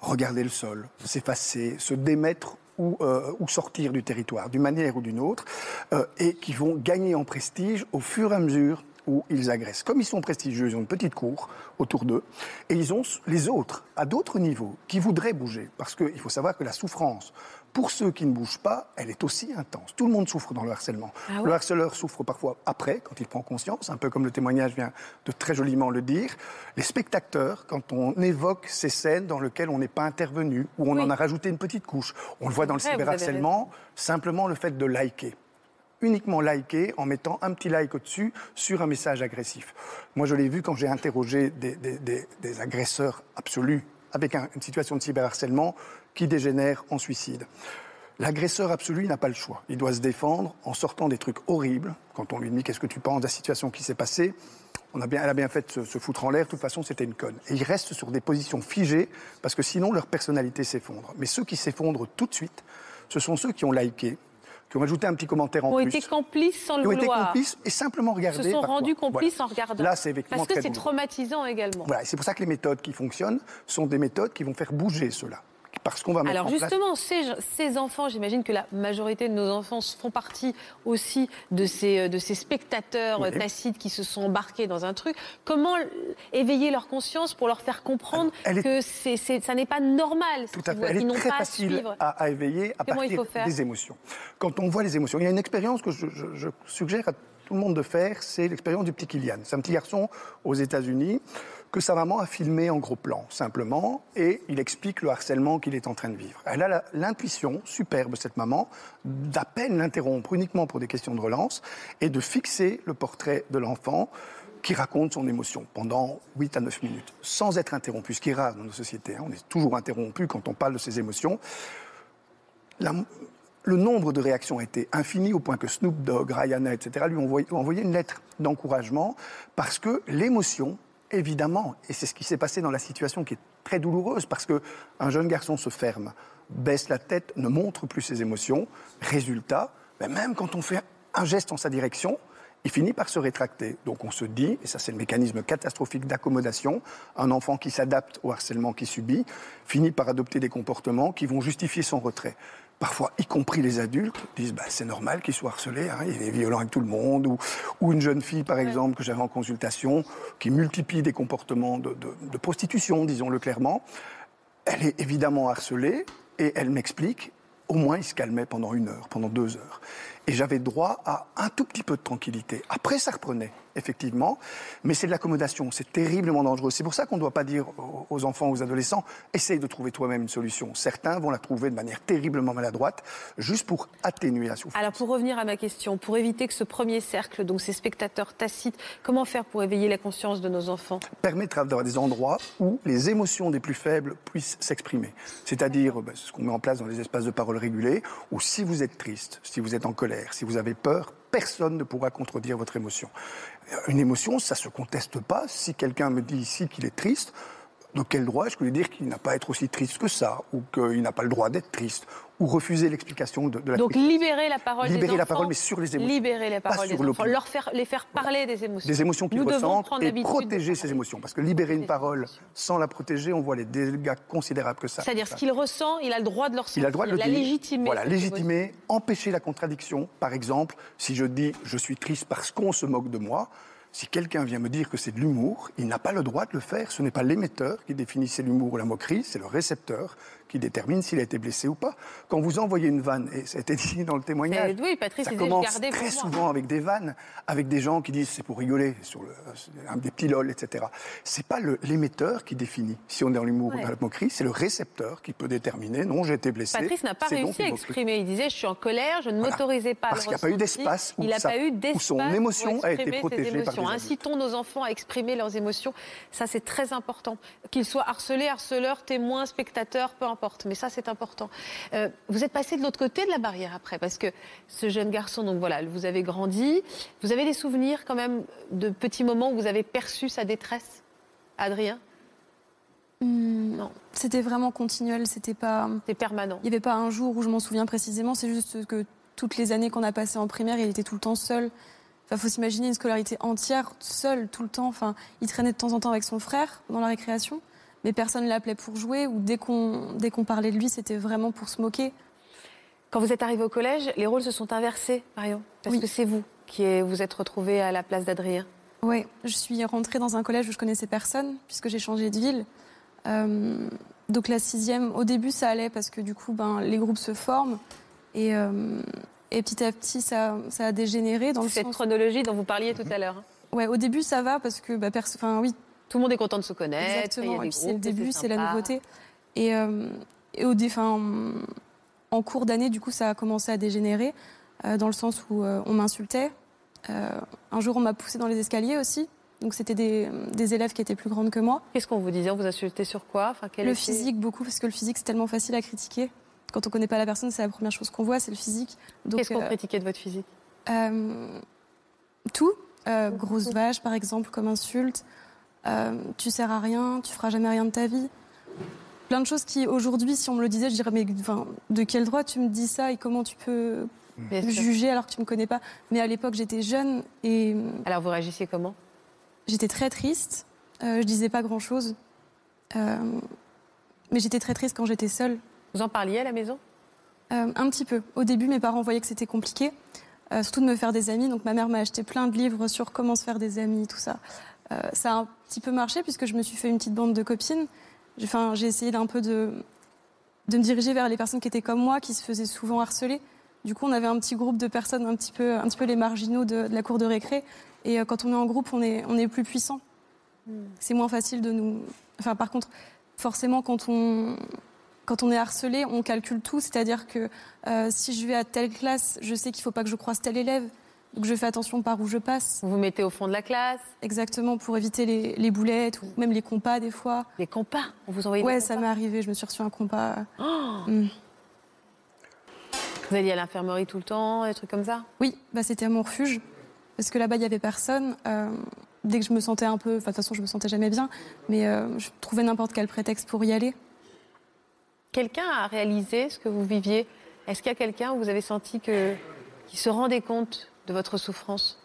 regarder le sol, s'effacer, se démettre ou, euh, ou sortir du territoire, d'une manière ou d'une autre, euh, et qui vont gagner en prestige au fur et à mesure où ils agressent. Comme ils sont prestigieux, ils ont une petite cour autour d'eux, et ils ont les autres, à d'autres niveaux, qui voudraient bouger. Parce qu'il faut savoir que la souffrance, pour ceux qui ne bougent pas, elle est aussi intense. Tout le monde souffre dans le harcèlement. Ah ouais? Le harceleur souffre parfois après, quand il prend conscience, un peu comme le témoignage vient de très joliment le dire. Les spectateurs, quand on évoque ces scènes dans lesquelles on n'est pas intervenu, où on Oui. en a rajouté une petite couche, on le voit dans le cyberharcèlement, simplement le fait de liker uniquement liker en mettant un petit like au-dessus sur un message agressif. Moi, je l'ai vu quand j'ai interrogé des, agresseurs absolus avec un- une situation de cyberharcèlement qui dégénère en suicide. L'agresseur absolu n'a pas le choix. Il doit se défendre en sortant des trucs horribles. Quand on lui dit qu'est-ce que tu penses de la situation qui s'est passée, on a bien, elle a bien fait de se, se foutre en l'air. De toute façon, c'était une conne. Et ils restent sur des positions figées parce que sinon leur personnalité s'effondre. Mais ceux qui s'effondrent tout de suite, ce sont ceux qui ont liké, qui ont ajouté un petit commentaire en Ont plus été complices sans le qui ont été vouloir. complices et simplement regardés. se sont rendus complices Voilà. en regardant. Là, c'est effectivement Parce que c'est traumatisant également. Voilà, c'est pour ça que les méthodes qui fonctionnent sont des méthodes qui vont faire bouger cela. Parce qu'on va mettre Alors en place. justement, ces, ces enfants, j'imagine que la majorité de nos enfants font partie aussi de ces, de ces spectateurs Oui. euh, tacites qui se sont embarqués dans un truc. Comment éveiller leur conscience pour leur faire comprendre Elle est- que c'est- ça n'est pas normal Tout à qu'ils fait. Elle est n'ont très à facile à, à éveiller à Comment partir des émotions. Quand on voit les émotions, il y a une expérience que je, je- je suggère à tout le monde de faire, c'est l'expérience du petit Kylian. C'est un petit garçon aux États-Unis que sa maman a filmé en gros plan, simplement, et il explique le harcèlement qu'il est en train de vivre. Elle a l'intuition, superbe cette maman, d'à peine l'interrompre uniquement pour des questions de relance et de fixer le portrait de l'enfant qui raconte son émotion pendant 8 à 9 minutes, sans être interrompu, ce qui est rare dans nos sociétés. hein. On est toujours interrompu quand on parle de ses émotions. Le nombre de réactions a été infini au point que Snoop Dogg, Rihanna, etc. lui ont envoyé une lettre d'encouragement parce que l'émotion, évidemment, et c'est ce qui s'est passé dans la situation qui est très douloureuse parce que un jeune garçon se ferme, baisse la tête, ne montre plus ses émotions. Résultat, ben même quand on fait un geste en sa direction, il finit par se rétracter. Donc on se dit, et ça c'est le mécanisme catastrophique d'accommodation, un enfant qui s'adapte au harcèlement qu'il subit finit par adopter des comportements qui vont justifier son retrait. Parfois y compris les adultes, disent bah, c'est normal qu'il soit harcelé, hein, il est violent avec tout le monde, ou, ou une jeune fille par exemple que j'avais en consultation qui multiplie des comportements de, de- de prostitution, disons-le clairement. Elle est évidemment harcelée et elle m'explique, au moins il se calmait pendant une heure, pendant deux heures. Et j'avais droit à un tout petit peu de tranquillité. Après, ça reprenait, effectivement, mais c'est de l'accommodation, c'est terriblement dangereux. C'est pour ça qu'on ne doit pas dire aux- enfants, aux adolescents, essaye de trouver toi-même une solution. Certains vont la trouver de manière terriblement maladroite, juste pour atténuer la souffrance. Alors pour revenir à ma question, pour éviter que ce premier cercle, donc ces spectateurs tacites, comment faire pour éveiller la conscience de nos enfants? Permettre d'avoir des endroits où les émotions des plus faibles puissent s'exprimer. C'est-à-dire ben, ce qu'on met en place dans les espaces de parole régulés, où si vous êtes triste, si vous êtes en colère, si vous avez peur, personne ne pourra contredire votre émotion. Une émotion, ça se conteste pas. Si quelqu'un me dit ici qu'il est triste, de quel droit je peux lui dire qu'il n'a pas à être aussi triste que ça, ou qu'il n'a pas le droit d'être triste, ou refuser l'explication de, de la Donc libérer la parole des Libérer la enfants. parole, mais sur les émotions. Libérer la Pas parole sur des enfants, leur faire, les faire parler des émotions. des émotions qu'ils ressentent et protéger ces émotions. Parce que libérer une parole sans la protéger, on voit les dégâts considérables que ça. C'est-à-dire ce qu'il ressent, il a le droit de le ressentir. Il a le droit de le la dire. légitimer. Voilà, légitimer, empêcher la contradiction. Par exemple, si je dis je suis triste parce qu'on se moque de moi, si quelqu'un vient me dire que c'est de l'humour, il n'a pas le droit de le faire. Ce n'est pas l'émetteur qui définit l'humour ou la moquerie, c'est le récepteur qui détermine s'il a été blessé ou pas. Quand vous envoyez une vanne, et ça a été dit dans le témoignage, oui, Patrice ça commence pour très moi. souvent avec des vannes, avec des gens qui disent c'est pour rigoler, sur le, des petits lol, etc. C'est pas l'émetteur qui définit si on est dans l'humour ou dans la moquerie, c'est le récepteur qui peut déterminer non, j'ai été blessé. Patrice n'a pas réussi à exprimer. Il disait Je suis en colère, je ne Voilà. m'autorisais pas à Parce qu'il n'y a pas eu d'espace où où son émotion a été protégée par des. Incitons nos enfants à exprimer leurs émotions. Ça, c'est très important. Qu'ils soient harcelés, harceleurs, témoins, spectateurs, peu importe. Mais ça, c'est important. Euh, vous êtes passé de l'autre côté de la barrière après, parce que ce jeune garçon, donc voilà, vous avez grandi. Vous avez des souvenirs quand même de petits moments où vous avez perçu sa détresse Adrien? Hmm, Non. C'était vraiment continuel, c'était pas. C'est permanent. Il n'y avait pas un jour où je m'en souviens précisément, c'est juste que toutes les années qu'on a passées en primaire, il était tout le temps seul. Enfin, faut s'imaginer une scolarité entière, seul, tout le temps. Enfin, il traînait de temps en temps avec son frère dans la récréation, mais personne ne l'appelait pour jouer, ou dès qu'on dès qu'on parlait de lui, c'était vraiment pour se moquer. Quand vous êtes arrivé au collège, les rôles se sont inversés, Marion. Parce Oui. que c'est vous qui est- vous êtes retrouvé à la place d'Adrien. Ouais, je suis rentrée dans un collège où je connaissais personne, puisque j'ai changé de ville. Euh, donc la sixième, au début ça allait parce que du coup ben, les groupes se forment et, euh, et petit à petit ça, ça a dégénéré dans le Cette sens. chronologie dont vous parliez tout à l'heure. hein. Ouais, au début ça va parce que bah, enfin oui Tout le monde est content de se connaître. exactement. c'est le début, c'est la nouveauté. Et, euh, et au enfin, en cours d'année du coup ça a commencé à dégénérer euh, dans le sens où euh, on m'insultait. Un jour on m'a poussé dans les escaliers aussi. Donc c'était des, des élèves qui étaient plus grandes que moi. Qu'est-ce qu'on vous disait? On vous insultait sur quoi? Enfin, Le physique, beaucoup, parce que le physique, c'est tellement facile à critiquer. Quand on connaît pas la personne, c'est la première chose qu'on voit, c'est le physique. Qu'est-ce qu'on critiquait de votre physique? Tout. Grosse vache, par exemple, comme insulte. Euh, tu sers à rien, tu feras jamais rien de ta vie. Plein de choses qui, aujourd'hui, si on me le disait, je dirais, mais enfin, de quel droit tu me dis ça et comment tu peux Bien sûr. juger alors que tu me connais pas? Mais à l'époque, j'étais jeune et Alors vous réagissiez comment? J'étais très triste. Euh, je disais pas grand chose. mais j'étais très triste quand j'étais seule. Vous en parliez à la maison? Euh, un petit peu. Au début, mes parents voyaient que c'était compliqué, euh, surtout de me faire des amis. Donc ma mère m'a acheté plein de livres sur comment se faire des amis, tout ça. Euh, ça a un petit peu marché puisque je me suis fait une petite bande de copines. J'ai enfin, j'ai essayé d'un peu de, de me diriger vers les personnes qui étaient comme moi, qui se faisaient souvent harceler. Du coup, on avait un petit groupe de personnes, un petit peu, un petit peu les marginaux de, de la cour de récré. Et euh, quand on est en groupe, on est, on est plus puissant. C'est moins facile de nous. Enfin, par contre, forcément, quand on, quand on est harcelé, on calcule tout. C'est-à-dire que euh, si je vais à telle classe, je sais qu'il ne faut pas que je croise tel élève. Donc je fais attention par où je passe. Vous vous mettez au fond de la classe Exactement, pour éviter les, les boulettes ou même les compas des fois. Les compas On vous envoyait des Ouais, ça m'est arrivé. Je me suis reçu un compas. Vous alliez à l'infirmerie tout le temps, des trucs comme ça Oui, bah, c'était à mon refuge. Parce que là-bas, il n'y avait personne. Euh, dès que je me sentais un peu. Enfin, de toute façon, je me sentais jamais bien. Mais euh, je trouvais n'importe quel prétexte pour y aller. Quelqu'un a réalisé ce que vous viviez? Est-ce qu'il y a quelqu'un où vous avez senti que, qui se rendait compte de votre souffrance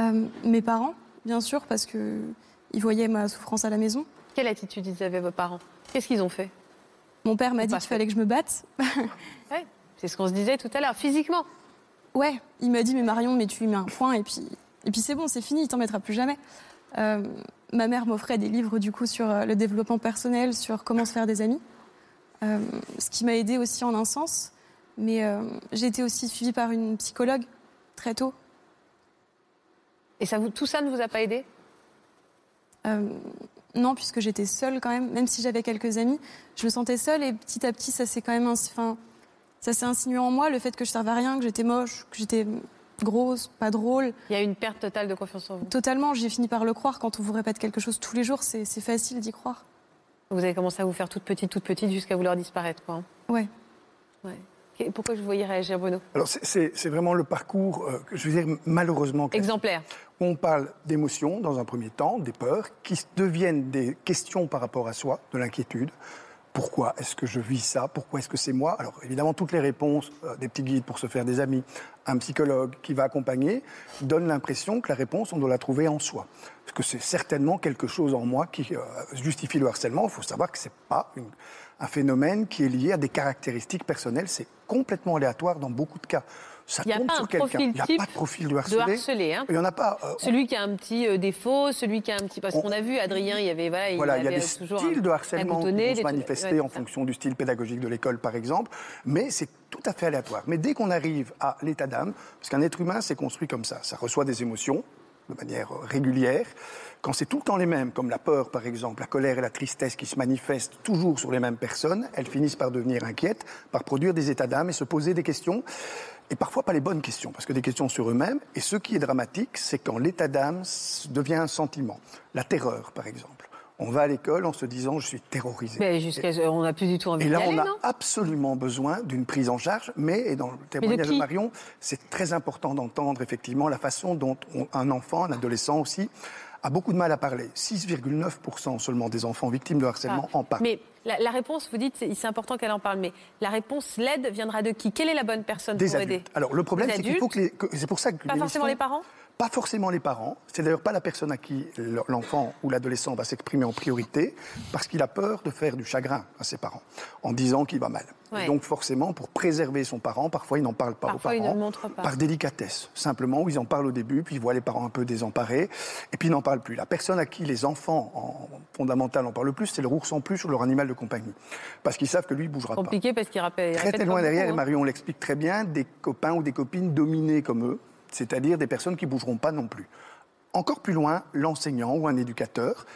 Euh, mes parents, bien sûr, parce qu'ils voyaient ma souffrance à la maison. Quelle attitude ils avaient, vos parents? Qu'est-ce qu'ils ont fait? Mon père m'a dit qu'il fallait que je me batte. Ouais, c'est ce qu'on se disait tout à l'heure, physiquement. Ouais, il m'a dit mais Marion, mais tu lui mets un point et puis et puis c'est bon, c'est fini, il t'en mettra plus jamais. Euh, ma mère m'offrait des livres du coup sur euh, le développement personnel, sur comment se faire des amis, Euh, ce qui m'a aidé aussi en un sens. Mais euh, j'ai été aussi suivie par une psychologue très tôt. Et ça vous, tout ça ne vous a pas aidé? Euh, non, puisque j'étais seule quand même, même si j'avais quelques amis, je me sentais seule et petit à petit, ça s'est quand même, enfin, ça s'est insinué en moi le fait que je servais à rien, que j'étais moche, que j'étais grosse, pas drôle. Il y a une perte totale de confiance en vous. Totalement, j'ai fini par le croire. Quand on vous répète quelque chose tous les jours, c'est c'est facile d'y croire. Vous avez commencé à vous faire toute petite, toute petite, jusqu'à vouloir disparaître, quoi. hein? Ouais. Ouais. Pourquoi je vous voyais réagir, Bruno Alors, c'est- vraiment le parcours, euh, que je veux dire, malheureusement, classique. Exemplaire. On parle d'émotions dans un premier temps, des peurs, qui deviennent des questions par rapport à soi, de l'inquiétude. Pourquoi est-ce que je vis ça? Pourquoi est-ce que c'est moi? Alors évidemment, toutes les réponses, euh, des petits guides pour se faire des amis, un psychologue qui va accompagner, donnent l'impression que la réponse, on doit la trouver en soi. Parce que c'est certainement quelque chose en moi qui euh, justifie le harcèlement. Il faut savoir que c'est pas une- un phénomène qui est lié à des caractéristiques personnelles. C'est complètement aléatoire dans beaucoup de cas. Ça Il y a tombe pas un Il n'y a pas de profil de De harcelé. harceler, hein Il n'y en a pas. euh, Celui qui a un petit euh, défaut, celui qui a un petit. Parce On- qu'on a vu, Adrien, il y avait. Voilà, il, Voilà, y a des toujours styles de harcèlement qui vont se manifester ouais, en c'est fonction du style pédagogique de l'école, par exemple, mais c'est tout à fait aléatoire. Mais dès qu'on arrive à l'état d'âme, parce qu'un être humain s'est construit comme ça, ça reçoit des émotions de manière euh, régulière. Quand c'est tout le temps les mêmes, comme la peur par exemple, la colère et la tristesse qui se manifestent toujours sur les mêmes personnes, elles finissent par devenir inquiètes, par produire des états d'âme et se poser des questions. Et parfois pas les bonnes questions, parce que des questions sur eux-mêmes. Et ce qui est dramatique, c'est quand l'état d'âme devient un sentiment. La terreur, par exemple. On va à l'école en se disant je suis terrorisé. Mais jusqu'à. On n'a plus du tout envie Et là, aller, on a absolument besoin d'une prise en charge, mais, et dans le témoignage de, Marion, c'est très important d'entendre effectivement la façon dont on- un enfant, un adolescent aussi, a beaucoup de mal à parler. 6,9% seulement des enfants victimes de harcèlement Ah. en parlent. Mais la, la réponse, vous dites, c'est important qu'elle en parle, mais la réponse, l'aide viendra de qui? Quelle est la bonne personne Des pour adultes. aider? Alors le problème, c'est qu'il faut que, les- que- c'est pour ça que Pas forcément les parents? Pas forcément les parents. C'est d'ailleurs pas la personne à qui l'enfant ou l'adolescent va s'exprimer en priorité, parce qu'il a peur de faire du chagrin à ses parents, en disant qu'il va mal. Ouais. Donc forcément, pour préserver son parent, parfois il n'en parle pas Parfois, aux il parents. ne pas. Par délicatesse, simplement, où ils en parlent au début, puis ils voient les parents un peu désemparés, et puis ils n'en parlent plus. La personne à qui les enfants, en fondamental, en parlent le plus, c'est le ourson plus ou leur animal de compagnie. Parce qu'ils savent que lui, il bougera pas Compliqué parce qu'il rappelle. très très loin derrière, et hein. Marion l'explique très bien, des copains ou des copines dominés comme eux, c'est-à-dire des personnes qui bougeront pas non plus. Encore plus loin, l'enseignant ou un éducateur,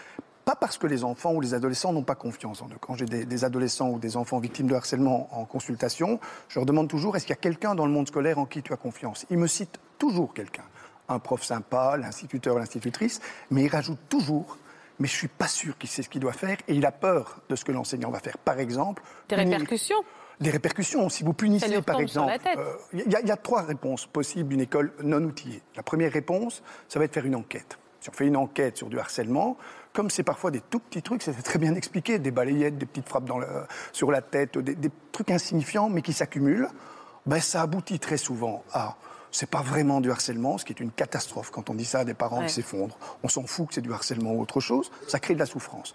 pas parce que les enfants ou les adolescents n'ont pas confiance en eux. Quand j'ai des, des adolescents ou des enfants victimes de harcèlement en consultation, je leur demande toujours est-ce qu'il y a quelqu'un dans le monde scolaire en qui tu as confiance? Ils me citent toujours quelqu'un. Un prof sympa, l'instituteur, l'institutrice, mais ils rajoutent toujours mais je suis pas sûr qu'il sait ce qu'il doit faire et il a peur de ce que l'enseignant va faire. Par exemple, Des répercussions des répercussions. Si vous punissez, par exemple, euh, il y, a- il y a trois réponses possibles d'une école non outillée. La première réponse, ça va être faire une enquête. Si on fait une enquête sur du harcèlement, comme c'est parfois des tout petits trucs, c'est très bien expliqué, des balayettes, des petites frappes dans sur la tête, des, des trucs insignifiants mais qui s'accumulent, ben ça aboutit très souvent à c'est pas vraiment du harcèlement, ce qui est une catastrophe quand on dit ça à des parents Ouais. qui s'effondrent. On s'en fout que c'est du harcèlement ou autre chose, ça crée de la souffrance.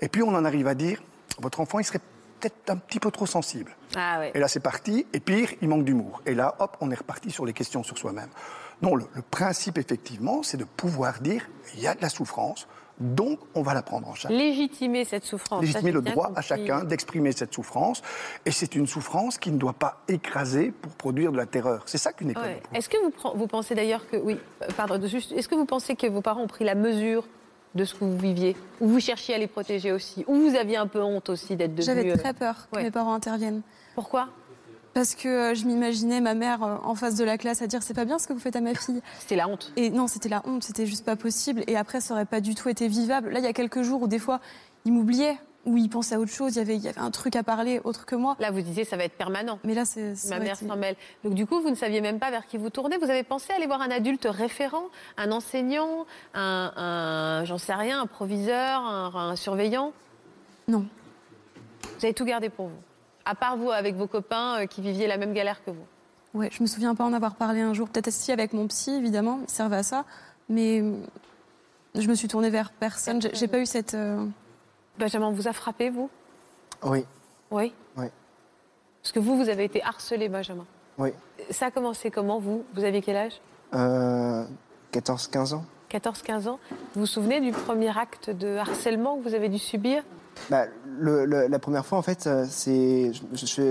Et puis on en arrive à dire votre enfant il serait peut-être un petit peu trop sensible. Ah ouais. Et là, c'est parti. Et pire, il manque d'humour. Et là, hop, on est reparti sur les questions sur soi-même. Non, le, le principe, effectivement, c'est de pouvoir dire il y a de la souffrance, donc on va la prendre en charge. Légitimer cette souffrance. Légitimer le droit à chacun d'exprimer cette souffrance. Et c'est une souffrance qui ne doit pas écraser pour produire de la terreur. C'est ça qu'une école. Ouais. Est-ce que vous, vous pensez d'ailleurs que oui, euh, pardon, juste, est-ce que vous pensez que vos parents ont pris la mesure de ce que vous viviez, ou vous cherchiez à les protéger aussi, ou vous aviez un peu honte aussi d'être devenu. J'avais euh, très peur que ouais. mes parents interviennent. Pourquoi? Parce que euh, je m'imaginais ma mère euh, en face de la classe à dire c'est pas bien ce que vous faites à ma fille. C'était la honte. Et non, c'était la honte, c'était juste pas possible. Et après, ça aurait pas du tout été vivable. Là, il y a quelques jours où des fois, il m'oubliait, où il pensait à autre chose, il y avait, il y avait un truc à parler autre que moi. Là, vous disiez ça va être permanent. Mais là, c'est. Ma mère s'en mêle. Donc du coup, vous ne saviez même pas vers qui vous tournez. Vous avez pensé aller voir un adulte référent, un enseignant, un, un- j'en sais rien, un proviseur, un, un surveillant? Non. Vous avez tout gardé pour vous. À part vous, avec vos copains euh, qui viviez la même galère que vous. Ouais, je me souviens pas en avoir parlé un jour. Peut-être si avec mon psy, évidemment, il servait à ça. Mais euh, je me suis tournée vers personne. J'ai- J'ai pas eu cette. euh, Benjamin, vous a frappé, vous? Oui. Oui? Oui. Parce que vous, vous avez été harcelé, Benjamin. Oui. Ça a commencé comment, vous? Vous aviez quel âge? Euh, 14-15 ans. 14-15 ans. Vous vous souvenez du premier acte de harcèlement que vous avez dû subir? Bah, le- le- la première fois, en fait, euh, c'est,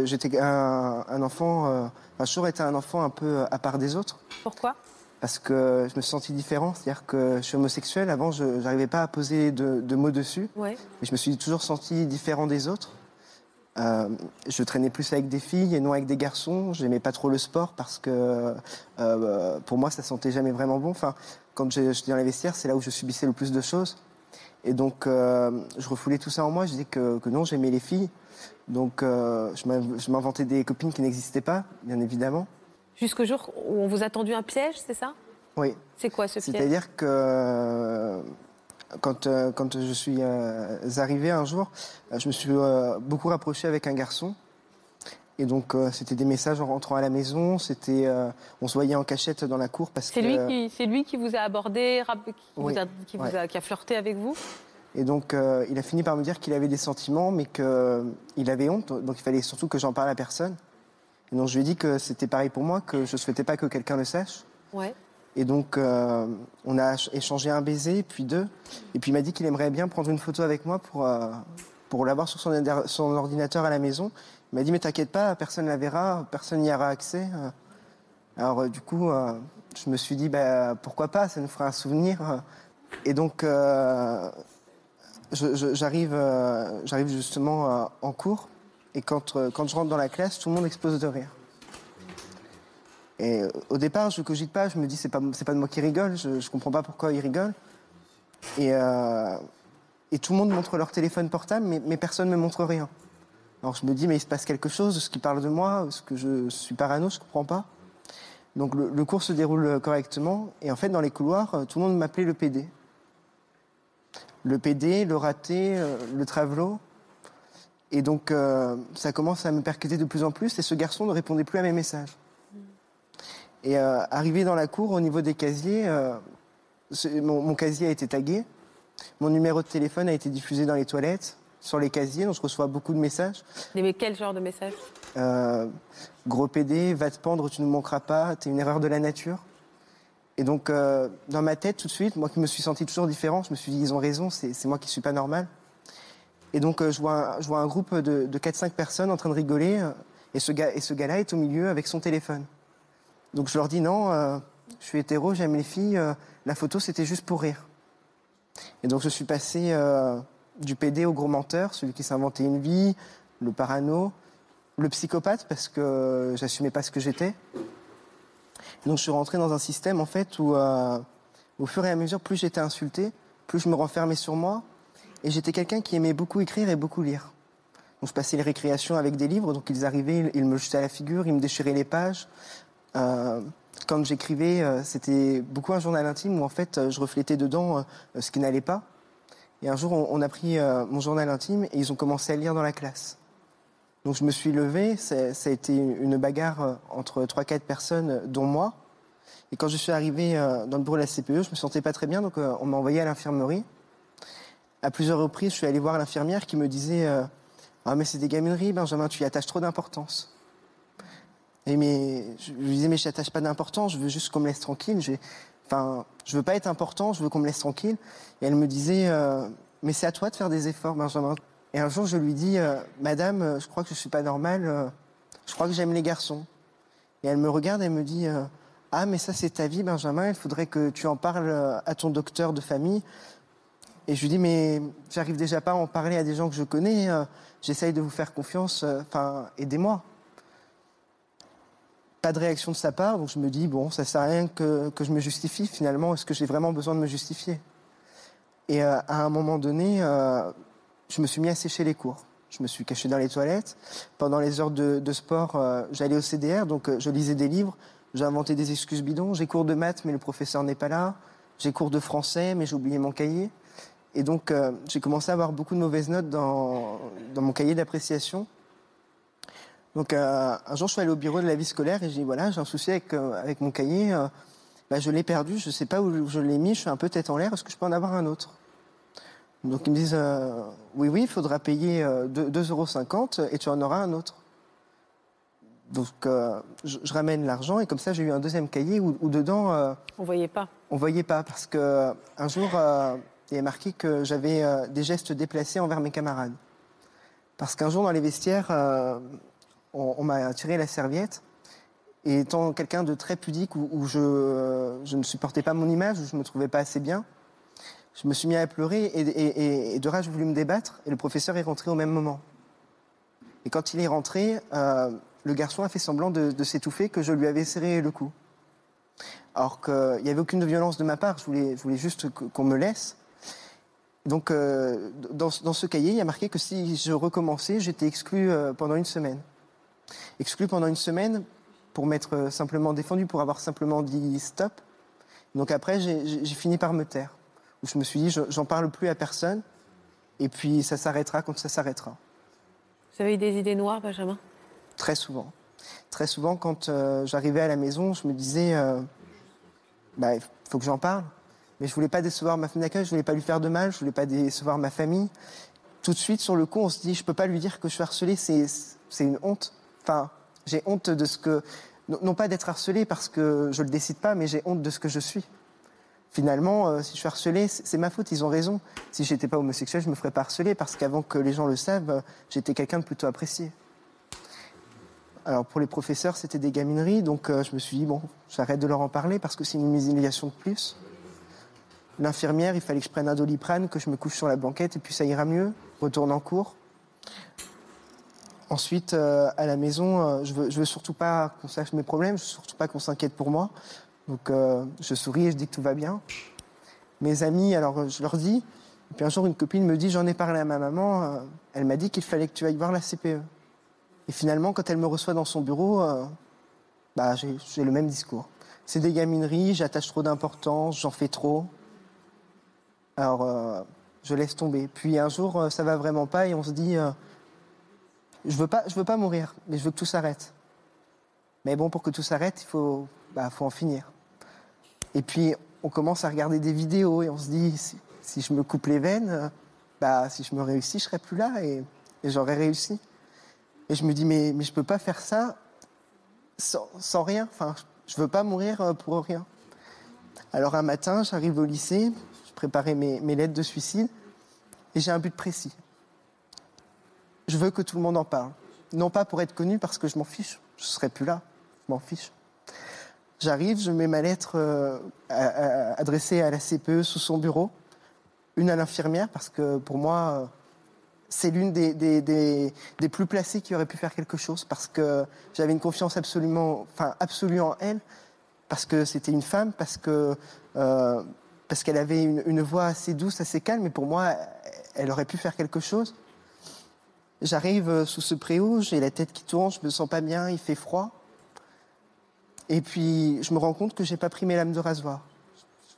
j'étais un, un enfant, euh, enfin, j'ai toujours été un enfant un peu à part des autres, Pourquoi? Parce que je me suis senti différent. C'est-à-dire que je suis homosexuel. Avant, je n'arrivais pas à poser de, de mots dessus, Ouais. mais je me suis toujours senti différent des autres. Euh, je traînais plus avec des filles et non avec des garçons. J'aimais pas trop le sport parce que euh, pour moi, ça sentait jamais vraiment bon. Enfin, quand j'étais dans les vestiaires, c'est là où je subissais le plus de choses. Et donc, euh, je refoulais tout ça en moi. Je disais que, que non, j'aimais les filles. Donc, je m'inventais des copines qui n'existaient pas, bien évidemment. Jusqu'au jour où on vous a tendu un piège, c'est ça? Oui. C'est quoi ce piège? C'est-à-dire que euh, quand, euh, quand je suis euh, arrivé un jour, je me suis beaucoup rapproché avec un garçon. Et donc, euh, c'était des messages en rentrant à la maison. C'était, euh, on se voyait en cachette dans la cour parce C'est que. lui, qui, c'est lui qui vous a abordé, qui, Oui. vous a, qui, vous a- qui a flirté avec vous? Et donc, euh, il a fini par me dire qu'il avait des sentiments, mais qu'il avait honte. Donc, il fallait surtout que j'en parle à personne. Et donc, je lui ai dit que c'était pareil pour moi, que je ne souhaitais pas que quelqu'un le sache. Ouais. Et donc, euh, on a échangé un baiser, puis deux. Et puis, il m'a dit qu'il aimerait bien prendre une photo avec moi pour, euh, pour l'avoir sur son, ordinateur à la maison. Il m'a dit, mais t'inquiète pas, personne ne la verra, personne n'y aura accès. Euh, Alors, du coup, je me suis dit, bah, pourquoi pas, ça nous fera un souvenir. Et donc, j'arrive j'arrive justement en cours. Et quand, euh, quand je rentre dans la classe, tout le monde explose de rire. Et euh, au départ, je cogite pas, je me dis c'est pas pas de moi qui rigole, je, je comprends pas pourquoi ils rigolent. Et, euh, tout le monde montre leur téléphone portable, mais, personne ne me montre rien. Alors je me dis mais il se passe quelque chose, est-ce qu'ils parlent de moi, est-ce que je suis parano, je comprends pas. Donc le, le cours se déroule correctement et en fait dans les couloirs, euh, tout le monde m'appelait le PD. Le PD, le raté, euh, le travelot. Et donc euh, ça commence à me percuter de plus en plus et ce garçon ne répondait plus à mes messages. Et euh, arrivé dans la cour, au niveau des casiers, euh, mon, mon casier a été tagué. Mon numéro de téléphone a été diffusé dans les toilettes, sur les casiers, donc je reçois beaucoup de messages. Mais quel genre de message Euh, gros PD, va te pendre, tu ne manqueras pas, t'es une erreur de la nature. Et donc, dans ma tête, tout de suite, moi qui me suis senti toujours différent, je me suis dit, ils ont raison, c'est c'est moi qui suis pas normal. Et donc, euh, je, vois un, groupe de, de 4-5 personnes en train de rigoler, euh, et ce gars-là est au milieu avec son téléphone. Donc, je leur dis, non, euh, je suis hétéro, j'aime les filles, la photo, c'était juste pour rire. Et donc, je suis passé du PD au gros menteur, celui qui s'inventait une vie, le parano, le psychopathe parce que j'assumais pas ce que j'étais. Donc je suis rentré dans un système en fait où au fur et à mesure, plus j'étais insulté, plus je me renfermais sur moi. Et j'étais quelqu'un qui aimait beaucoup écrire et beaucoup lire. Donc je passais les récréations avec des livres, donc ils arrivaient, ils, me jetaient à la figure, ils me déchiraient les pages. Euh, quand j'écrivais, euh, c'était beaucoup un journal intime où en fait euh, je reflétais dedans ce qui n'allait pas. Et un jour, on, on a pris mon journal intime et ils ont commencé à lire dans la classe. Donc je me suis levé, ça, a été une bagarre entre 3-4 personnes, dont moi. Et quand je suis arrivé dans le bureau de la CPE, je me sentais pas très bien, donc on m'a envoyé à l'infirmerie. À plusieurs reprises, je suis allé voir l'infirmière qui me disait euh, Ah, mais c'est des gamineries, Benjamin, tu y attaches trop d'importance. Et mais je lui disais Mais je n'attache pas d'importance, je veux juste qu'on me laisse tranquille. J'ai- Enfin, je veux pas être important, je veux qu'on me laisse tranquille. Et elle me disait euh, Mais c'est à toi de faire des efforts, Benjamin. Et un jour, je lui dis euh, Madame, je crois que je suis pas normale, je crois que j'aime les garçons. Et elle me regarde et me dit Ah, mais ça, c'est ta vie, Benjamin, il faudrait que tu en parles à ton docteur de famille. Et je lui dis Mais j'arrive déjà pas à en parler à des gens que je connais, euh, j'essaye de vous faire confiance, euh, enfin, aidez-moi. Pas de réaction de sa part, donc je me dis Bon, ça sert à rien que, que je me justifie finalement, est-ce que j'ai vraiment besoin de me justifier? Et euh, à un moment donné, je me suis mis à sécher les cours. Je me suis caché dans les toilettes. Pendant les heures de, de sport, j'allais au CDR, donc je lisais des livres, j'ai inventé des excuses bidons. J'ai cours de maths, mais le professeur n'est pas là. J'ai cours de français, mais j'ai oublié mon cahier. Et donc, euh, j'ai commencé à avoir beaucoup de mauvaises notes dans, dans mon cahier d'appréciation. Donc, euh, un jour, je suis allé au bureau de la vie scolaire et j'ai dit voilà, j'ai un souci avec, euh, avec mon cahier. bah, je l'ai perdu, je ne sais pas où je l'ai mis, je suis un peu tête en l'air, est-ce que je peux en avoir un autre? Donc ils me disent oui, oui, il faudra payer euh, 2,50 euros et tu en auras un autre. Donc euh, je, je ramène l'argent et comme ça j'ai eu un deuxième cahier où, où dedans euh, On voyait pas. on voyait pas parce que un jour euh, y a marqué que j'avais euh, des gestes déplacés envers mes camarades. Parce qu'un jour dans les vestiaires, euh, on, m'a tiré la serviette et étant quelqu'un de très pudique où, je, je ne supportais pas mon image, où je me trouvais pas assez bien, je me suis mis à pleurer et, et- et- et de rage j'ai voulu me débattre et le professeur est rentré au même moment. Et quand il est rentré, euh, le garçon a fait semblant de, s'étouffer que je lui avais serré le cou. Alors qu'il n'y avait aucune violence de ma part, je voulais, je voulais juste qu'on me laisse. Donc, euh, dans, dans ce cahier, il y a marqué que si je recommençais, j'étais exclu euh, pendant une semaine. Exclu pendant une semaine pour m'être euh, simplement défendu, pour avoir simplement dit stop. Donc après, j'ai fini par me taire. Où je me suis dit, je- j'en parle plus à personne, et puis ça s'arrêtera quand ça s'arrêtera. Vous avez eu des idées noires, Benjamin? Très souvent. Très souvent, quand euh, j'arrivais à la maison, je me disais, bah, il faut que j'en parle. Mais je voulais pas décevoir ma femme d'accueil, je voulais pas lui faire de mal, je voulais pas décevoir ma famille. Tout de suite, sur le coup, on se dit, je peux pas lui dire que je suis harcelé, c'est, une honte. Enfin, j'ai honte de ce que, non, pas d'être harcelé parce que je le décide pas, mais j'ai honte de ce que je suis. Finalement, euh, si je suis harcelé, c'est ma faute, ils ont raison. Si j'étais pas homosexuel, je me ferais pas harceler parce qu'avant que les gens le savent, j'étais quelqu'un de plutôt apprécié. Alors pour les professeurs, c'était des gamineries, donc euh, je me suis dit, bon, j'arrête de leur en parler parce que c'est une humiliation de plus. L'infirmière, il fallait que je prenne un doliprane, que je me couche sur la banquette et puis ça ira mieux. Retourne en cours. Ensuite, euh, à la maison, euh, je, veux, veux surtout pas qu'on sache mes problèmes, je veux surtout pas qu'on s'inquiète pour moi. Donc euh, je souris et je dis que tout va bien. Mes amis, alors je leur dis, et puis un jour une copine me dit, j'en ai parlé à ma maman, elle m'a dit qu'il fallait que tu ailles voir la CPE. Et finalement, quand elle me reçoit dans son bureau, bah, j'ai le même discours. C'est des gamineries, j'attache trop d'importance, j'en fais trop. Alors, euh, je laisse tomber. Puis un jour, euh, ça va vraiment pas et on se dit, euh, je veux pas, je veux pas mourir, mais je veux que tout s'arrête. Mais bon, pour que tout s'arrête, il faut, bah, faut en finir. Et puis, on commence à regarder des vidéos et on se dit, si, je me coupe les veines, bah, si je me réussis, je serai plus là et, et j'aurais réussi. Et je me dis, mais, mais je peux pas faire ça sans, sans rien. Enfin, je veux pas mourir pour rien. Alors un matin, j'arrive au lycée, je préparais mes, mes lettres de suicide et j'ai un but précis. Je veux que tout le monde en parle. Non pas pour être connu parce que je m'en fiche, je serai plus là, je m'en fiche. J'arrive, je mets ma lettre euh, adressée à la CPE sous son bureau, une à l'infirmière parce que pour moi, euh, c'est l'une des, des plus placées qui aurait pu faire quelque chose parce que j'avais une confiance absolument, enfin absolue en elle, parce que c'était une femme, parce que euh, parce qu'elle avait une, voix assez douce, assez calme, et pour moi, elle aurait pu faire quelque chose. J'arrive euh, sous ce préau, j'ai la tête qui tourne, je me sens pas bien, il fait froid, et puis je me rends compte que j'ai pas pris mes lames de rasoir.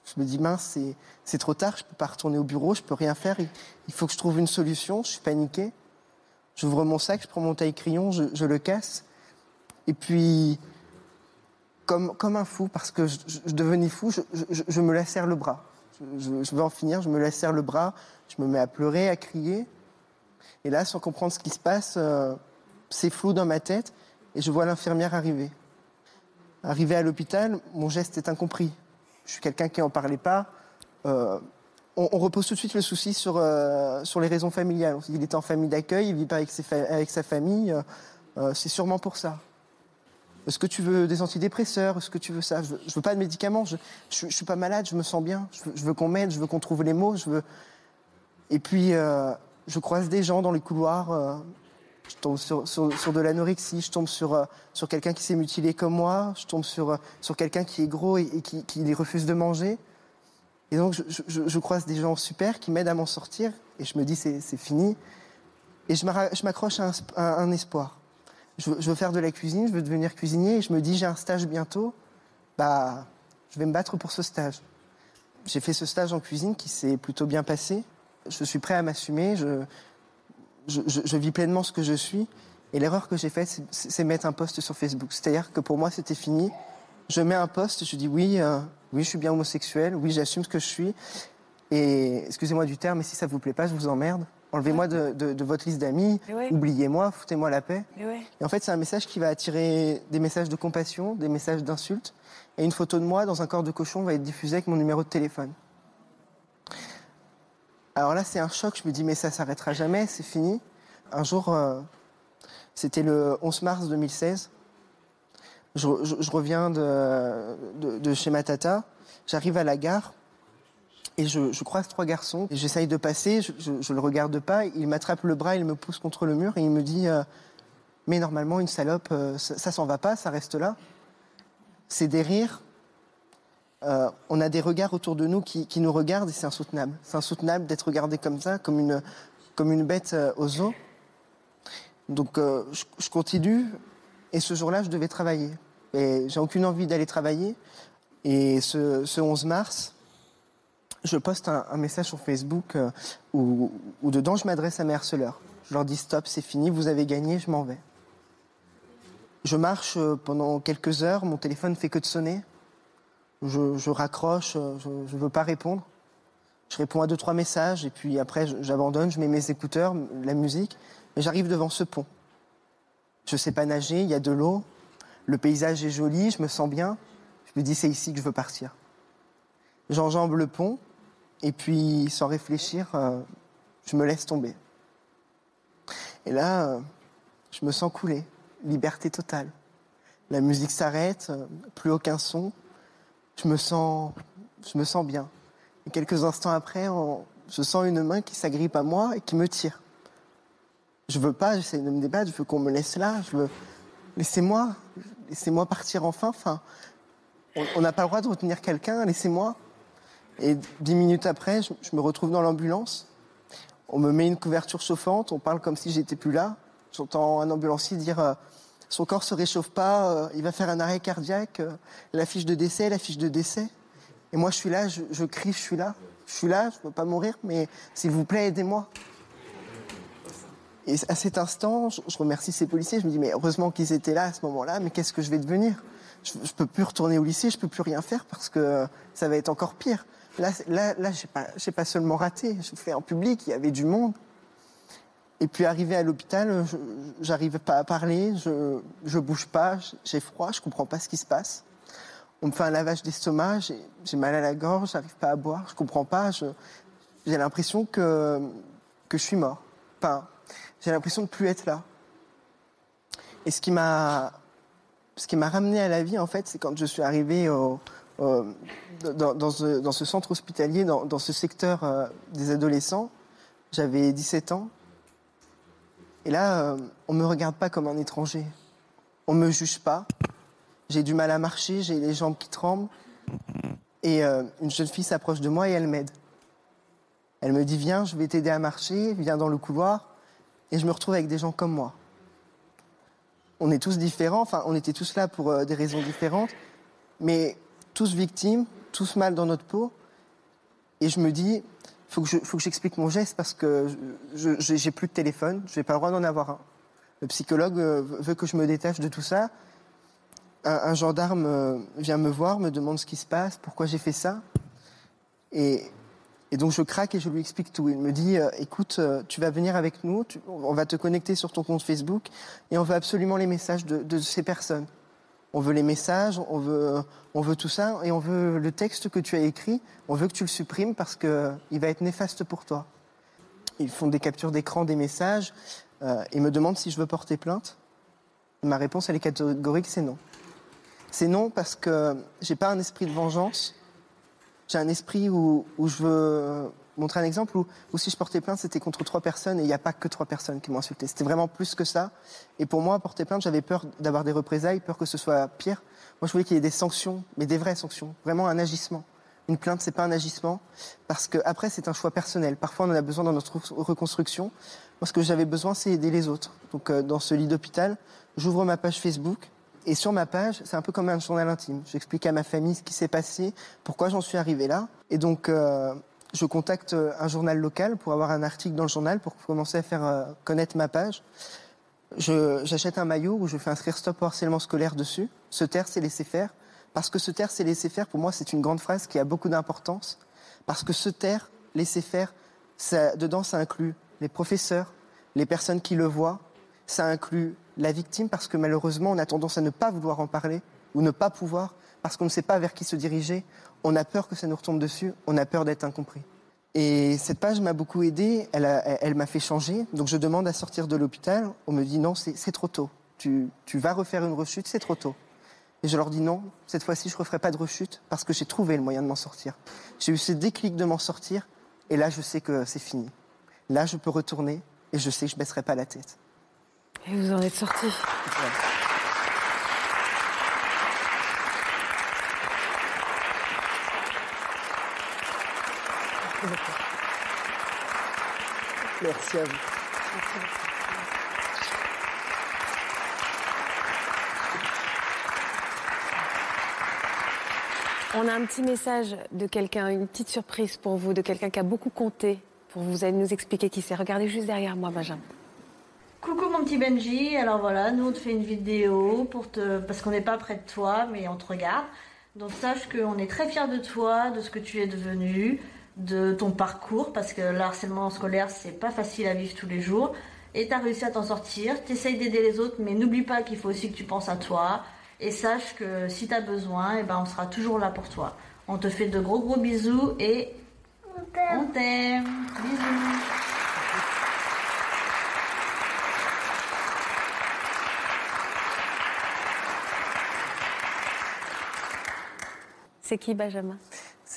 Je me dis mince, c'est trop tard, je peux pas retourner au bureau, je peux rien faire. Il faut que je trouve une solution. Je suis paniqué. J'ouvre mon sac, je prends mon taille-crayon, je le casse. Et puis, comme, un fou, parce que je, devenais fou, je, me lacère le bras. Je, veux en finir, je me lacère le bras, je me mets à pleurer, à crier. Et là, sans comprendre ce qui se passe, euh, c'est flou dans ma tête et je vois l'infirmière arriver. Arrivé à l'hôpital, mon geste est incompris. Je suis quelqu'un qui n'en parlait pas. Euh, on, repose tout de suite le souci sur, euh, sur les raisons familiales. Qu'il était en famille d'accueil, il vit pas avec, sa famille. c'est sûrement pour ça. Est-ce que tu veux des antidépresseurs? Est-ce que tu veux ça? Je veux, veux pas de médicaments. Je, je, suis pas malade, je me sens bien. Je veux, qu'on m'aide, je veux qu'on trouve les mots. Je veux... Et puis, euh, je croise des gens dans les couloirs. euh, je tombe sur, de l'anorexie, je tombe sur, euh, sur quelqu'un qui s'est mutilé comme moi, je tombe sur, sur quelqu'un qui est gros et, qui, refuse de manger. Et donc, je, croise des gens super qui m'aident à m'en sortir et je me dis, c'est fini. Et je m'accroche à un espoir. Je veux, faire de la cuisine, je veux devenir cuisinier et je me dis, j'ai un stage bientôt, bah, je vais me battre pour ce stage. J'ai fait ce stage en cuisine qui s'est plutôt bien passé. Je suis prêt à m'assumer, je, je, vis pleinement ce que je suis. Et l'erreur que j'ai faite, c'est mettre un post sur Facebook. C'est-à-dire que pour moi, c'était fini. Je mets un post, je dis oui, euh, oui, je suis bien homosexuel, oui, j'assume ce que je suis. Et excusez-moi du terme, mais si ça vous plaît pas, je vous emmerde. Enlevez-moi de, de- de votre liste d'amis, oubliez-moi, foutez-moi la paix. Et en fait, c'est un message qui va attirer des messages de compassion, des messages d'insultes. Et une photo de moi dans un corps de cochon va être diffusée avec mon numéro de téléphone. Alors là, c'est un choc. Je me dis, mais ça s'arrêtera jamais, c'est fini. Un jour, euh, c'était le 11 mars 2016. Je, je- je reviens de, de- de chez ma tata. J'arrive à la gare et je, croise trois garçons. J'essaye de passer, je, je, je le regarde pas. Il m'attrape le bras, il me pousse contre le mur et il me dit euh, Mais normalement, une salope, euh, ça, ça s'en va pas, ça reste là. C'est des rires. Euh, on a des regards autour de nous qui, nous regardent et c'est insoutenable. C'est insoutenable d'être regardé comme ça, comme une, comme une bête euh, au zoo. Donc je, continue et ce jour-là, je devais travailler. Et j'ai aucune envie d'aller travailler. Et ce 11 mars, je poste un, message sur Facebook euh, où, dedans je m'adresse à mes harceleurs. Je leur dis stop, c'est fini, vous avez gagné, je m'en vais. Je marche euh, pendant quelques heures, mon téléphone fait que de sonner. Je, raccroche, euh, je ne veux pas répondre. Je réponds à deux, trois messages et puis après j'abandonne, je mets mes écouteurs, la musique, et j'arrive devant ce pont. Je sais pas nager, il y a de l'eau, le paysage est joli, je me sens bien. Je me dis c'est ici que je veux partir. J'enjambe le pont et puis sans réfléchir, euh, je me laisse tomber. Et là, euh, je me sens couler, liberté totale. La musique s'arrête, euh, plus aucun son. Je me sens, je me sens bien. Et quelques instants après, je sens une main qui s'agrippe à moi et qui me tire. Je veux pas, j'essaie de me débattre, je veux qu'on me laisse là, je veux. Laissez-moi, laissez-moi partir enfin. Enfin, on n'a pas le droit de retenir quelqu'un, laissez-moi. Et dix minutes après, je, me retrouve dans l'ambulance. On me met une couverture chauffante, on parle comme si j'étais plus là. J'entends un ambulancier dire euh, son corps se réchauffe pas, euh, il va faire un arrêt cardiaque, euh, la fiche de décès, la fiche de décès. Et moi, je suis là, je, crie, je suis là, je suis là, je ne veux pas mourir, mais s'il vous plaît, aidez-moi. Et à cet instant, je, je remercie ces policiers. Je me dis, mais heureusement qu'ils étaient là à ce moment-là, mais qu'est-ce que je vais devenir? Je ne peux plus retourner au lycée, je ne peux plus rien faire parce que ça va être encore pire. Là, là, là je n'ai pas, seulement raté, je fais en public, il y avait du monde. Et puis arrivé à l'hôpital, je- j'arrive pas à parler, je, je bouge pas, j'ai froid, je comprends pas ce qui se passe. On me fait un lavage d'estomac, j'ai mal à la gorge, j'arrive pas à boire, je comprends pas, j'ai l'impression que, que je suis mort. Enfin, j'ai l'impression de plus être là. Et ce qui m'a ce qui m'a ramené à la vie, en fait, c'est quand je suis arrivé au- au- dans, ce, centre hospitalier, dans, ce secteur euh, des adolescents. J'avais 17 ans. Et là, euh, on me regarde pas comme un étranger. On me juge pas. J'ai du mal à marcher, j'ai les jambes qui tremblent. Et euh, une jeune fille s'approche de moi et elle m'aide. Elle me dit Viens, je vais t'aider à marcher, viens dans le couloir. Et je me retrouve avec des gens comme moi. On est tous différents, enfin, on était tous là pour euh, des raisons différentes, mais tous victimes, tous mal dans notre peau. Et je me dis faut que je- faut que j'explique mon geste parce que je j'ai plus de téléphone, je n'ai pas le droit d'en avoir un. Le psychologue euh, veut que je me détache de tout ça. Un, gendarme euh, vient me voir, me demande ce qui se passe, pourquoi j'ai fait ça. Et, donc je craque et je lui explique tout. Il me dit, euh, écoute, tu vas venir avec nous, on va te connecter sur ton compte Facebook et on veut absolument les messages de ces personnes. On veut les messages, on veut, tout ça et on veut le texte que tu as écrit, on veut que tu le supprimes parce qu'il va être néfaste pour toi. Ils font des captures d'écran des messages euh, et me demandent si je veux porter plainte. Ma réponse, elle est catégorique, c'est non. C'est non parce que j'ai pas un esprit de vengeance. J'ai un esprit où je veux montrer un exemple où, où si je portais plainte, c'était contre trois personnes et il n'y a pas que trois personnes qui m'ont insulté. C'était vraiment plus que ça. Et pour moi, porter plainte, j'avais peur d'avoir des représailles, peur que ce soit pire. Moi, je voulais qu'il y ait des sanctions, mais des vraies sanctions, vraiment un agissement. Une plainte, c'est pas un agissement, parce que après, c'est un choix personnel. Parfois, on en a besoin dans notre reconstruction. Moi, ce que j'avais besoin, c'est aider les autres. Donc, euh, dans ce lit d'hôpital, j'ouvre ma page Facebook. Et sur ma page, c'est un peu comme un journal intime. J'explique à ma famille ce qui s'est passé, pourquoi j'en suis arrivé là. Et donc, euh, je contacte un journal local pour avoir un article dans le journal pour commencer à faire euh, connaître ma page. J'achète un maillot où je fais inscrire stop au harcèlement scolaire dessus. Se taire, c'est laisser faire. Parce que se taire, c'est laisser faire, pour moi, c'est une grande phrase qui a beaucoup d'importance. Parce que se taire, laisser faire, dedans, ça inclut les professeurs, les personnes qui le voient, ça inclut la victime parce que malheureusement, on a tendance à ne pas vouloir en parler ou ne pas pouvoir parce qu'on ne sait pas vers qui se diriger. On a peur que ça nous retombe dessus, on a peur d'être incompris. Et cette page m'a beaucoup aidé, elle, m'a fait changer. Donc je demande à sortir de l'hôpital, on me dit non, c'est trop tôt. Tu, tu vas refaire une rechute, c'est trop tôt. Et je leur dis non, cette fois-ci je ne referai pas de rechute parce que j'ai trouvé le moyen de m'en sortir. J'ai eu ce déclic de m'en sortir et là je sais que c'est fini. Là je peux retourner et je sais que je ne baisserai pas la tête. Et vous en êtes sorti. Merci à vous. On a un petit message de quelqu'un, une petite surprise pour vous, de quelqu'un qui a beaucoup compté pour vous. Vous allez nous expliquer qui c'est. Regardez juste derrière moi, Benjamin. Coucou mon petit Benji, alors voilà, nous on te fait une vidéo pour te... parce qu'on n'est pas près de toi, mais on te regarde. Donc sache qu'on est très fiers de toi, de ce que tu es devenu, de ton parcours, parce que le harcèlement scolaire c'est pas facile à vivre tous les jours. Et tu as réussi à t'en sortir, tu essayes d'aider les autres, mais n'oublie pas qu'il faut aussi que tu penses à toi. Et sache que si tu as besoin, eh ben, on sera toujours là pour toi. On te fait de gros gros bisous et on t'aime. Bisous. C'est qui, Benjamin?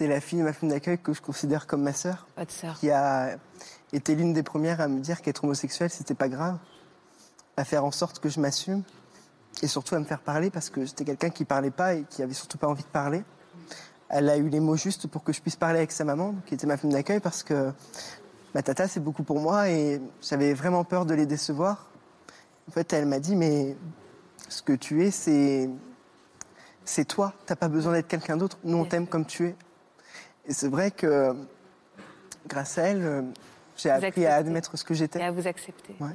C'est la fille de ma femme d'accueil que je considère comme ma sœur, Votre sœur. qui a été l'une des premières à me dire qu'être homosexuel, c'était pas grave, à faire en sorte que je m'assume, et surtout à me faire parler parce que j'étais quelqu'un qui parlait pas et qui avait surtout pas envie de parler. Elle a eu les mots justes pour que je puisse parler avec sa maman, qui était ma femme d'accueil, parce que ma tata, c'est beaucoup pour moi et j'avais vraiment peur de les décevoir. En fait, elle m'a dit, mais ce que tu es, c'est c'est toi. T'as pas besoin d'être quelqu'un d'autre. Nous, on t'aime comme tu es. Et c'est vrai que grâce à elle, euh, j'ai appris acceptez. à admettre ce que Et j'étais. à vous accepter. Ouais.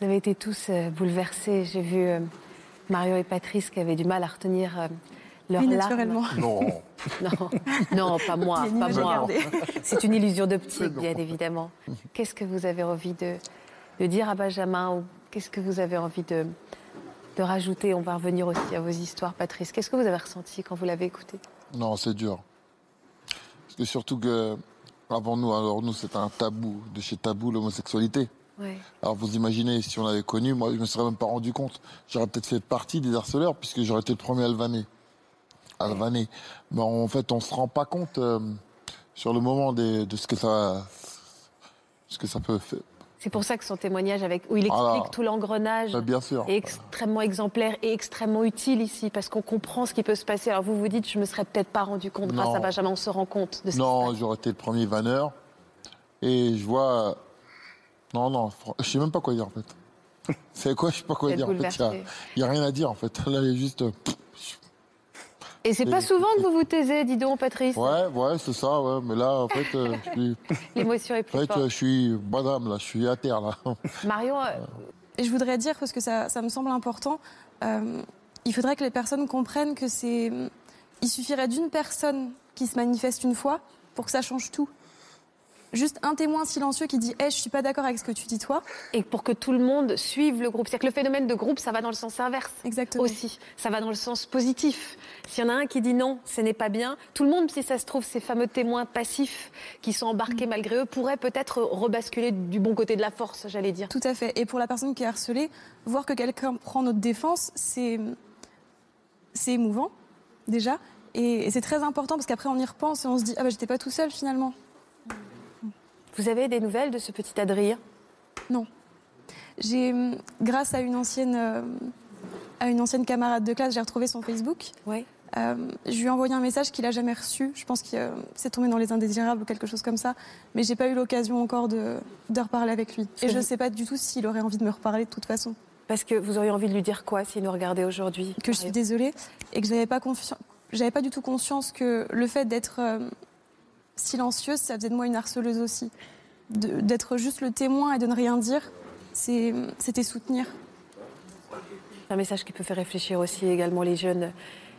Vous avez été tous euh, bouleversés. J'ai vu euh, Mario et Patrice qui avaient du mal à retenir euh, leurs Oui, larmes. naturellement. Non. Non, non, pas moi, pas moi. C'est une illusion d'optique, bien évidemment. Qu'est-ce que vous avez envie de, de dire à Benjamin ou qu'est-ce que vous avez envie de, de rajouter? On va revenir aussi à vos histoires, Patrice. Qu'est-ce que vous avez ressenti quand vous l'avez écouté? Non, c'est dur. Parce que surtout que, avant nous, alors nous, c'était un tabou, de chez tabou, l'homosexualité. ouais. Alors vous imaginez, si on avait connu, moi, je me serais même pas rendu compte. J'aurais peut-être fait partie des harceleurs, puisque j'aurais été le premier à le vanner. À le vanner. Mais en fait, on se rend pas compte euh, sur le moment des- de ce que ça, ce que ça peut faire. C'est pour ça que son témoignage, avec, où il explique tout l'engrenage, Mais bien sûr. est extrêmement exemplaire et extrêmement utile ici, parce qu'on comprend ce qui peut se passer. Alors vous vous dites, je me serais peut-être pas rendu compte. Grâce Non. à Benjamin, on se rend compte de ce qui se Non, j'aurais été le premier vanneur. Et je vois. Non, non, je sais même pas quoi dire en fait. C'est quoi Je sais pas quoi dire. En fait, il n'y a, rien à dire en fait. Là, il est juste. Euh, Et c'est pas souvent que vous vous taisez, dis donc, Patrice. Ouais, ouais, c'est ça, ouais. Mais là, en fait, euh, je suis. L'émotion est En plus fait, forte. euh, je suis madame, là, je suis à terre, là. Marion, euh, Et je voudrais dire, parce que ça, ça me semble important, euh, il faudrait que les personnes comprennent que c'est. Il suffirait d'une personne qui se manifeste une fois pour que ça change tout. Juste un témoin silencieux qui dit Eh, je suis pas d'accord avec ce que tu dis, toi. et pour que tout le monde suive le groupe. C'est-à-dire que le phénomène de groupe, ça va dans le sens inverse. Exactement. Aussi, ça va dans le sens positif. S'il y en a un qui dit non, ce n'est pas bien, tout le monde, si ça se trouve, ces fameux témoins passifs qui sont embarqués malgré eux, pourraient peut-être rebasculer du bon côté de la force, j'allais dire. Tout à fait. Et pour la personne qui est harcelée, voir que quelqu'un prend notre défense, c'est c'est émouvant déjà, et, et c'est très important parce qu'après on y repense et on se dit ah bah j'étais pas tout seul finalement. Vous avez des nouvelles de ce petit Adrien? Non. J'ai hum, grâce à une ancienne euh, à une ancienne camarade de classe, j'ai retrouvé son Facebook. Oui. Euh, je lui ai envoyé un message qu'il a jamais reçu. Je pense que euh, c'est tombé dans les indésirables ou quelque chose comme ça. Mais j'ai pas eu l'occasion encore de, de reparler avec lui. Et je sais pas du tout s'il aurait envie de me reparler de toute façon. Parce que vous auriez envie de lui dire quoi s'il nous regardait aujourd'hui? Que je suis désolée et que j'avais pas. J'avais pas du tout conscience que le fait d'être euh, silencieuse, ça faisait de moi une harceleuse aussi. D'être juste le témoin et de ne rien dire, c'était soutenir. un message qui peut faire réfléchir aussi également les jeunes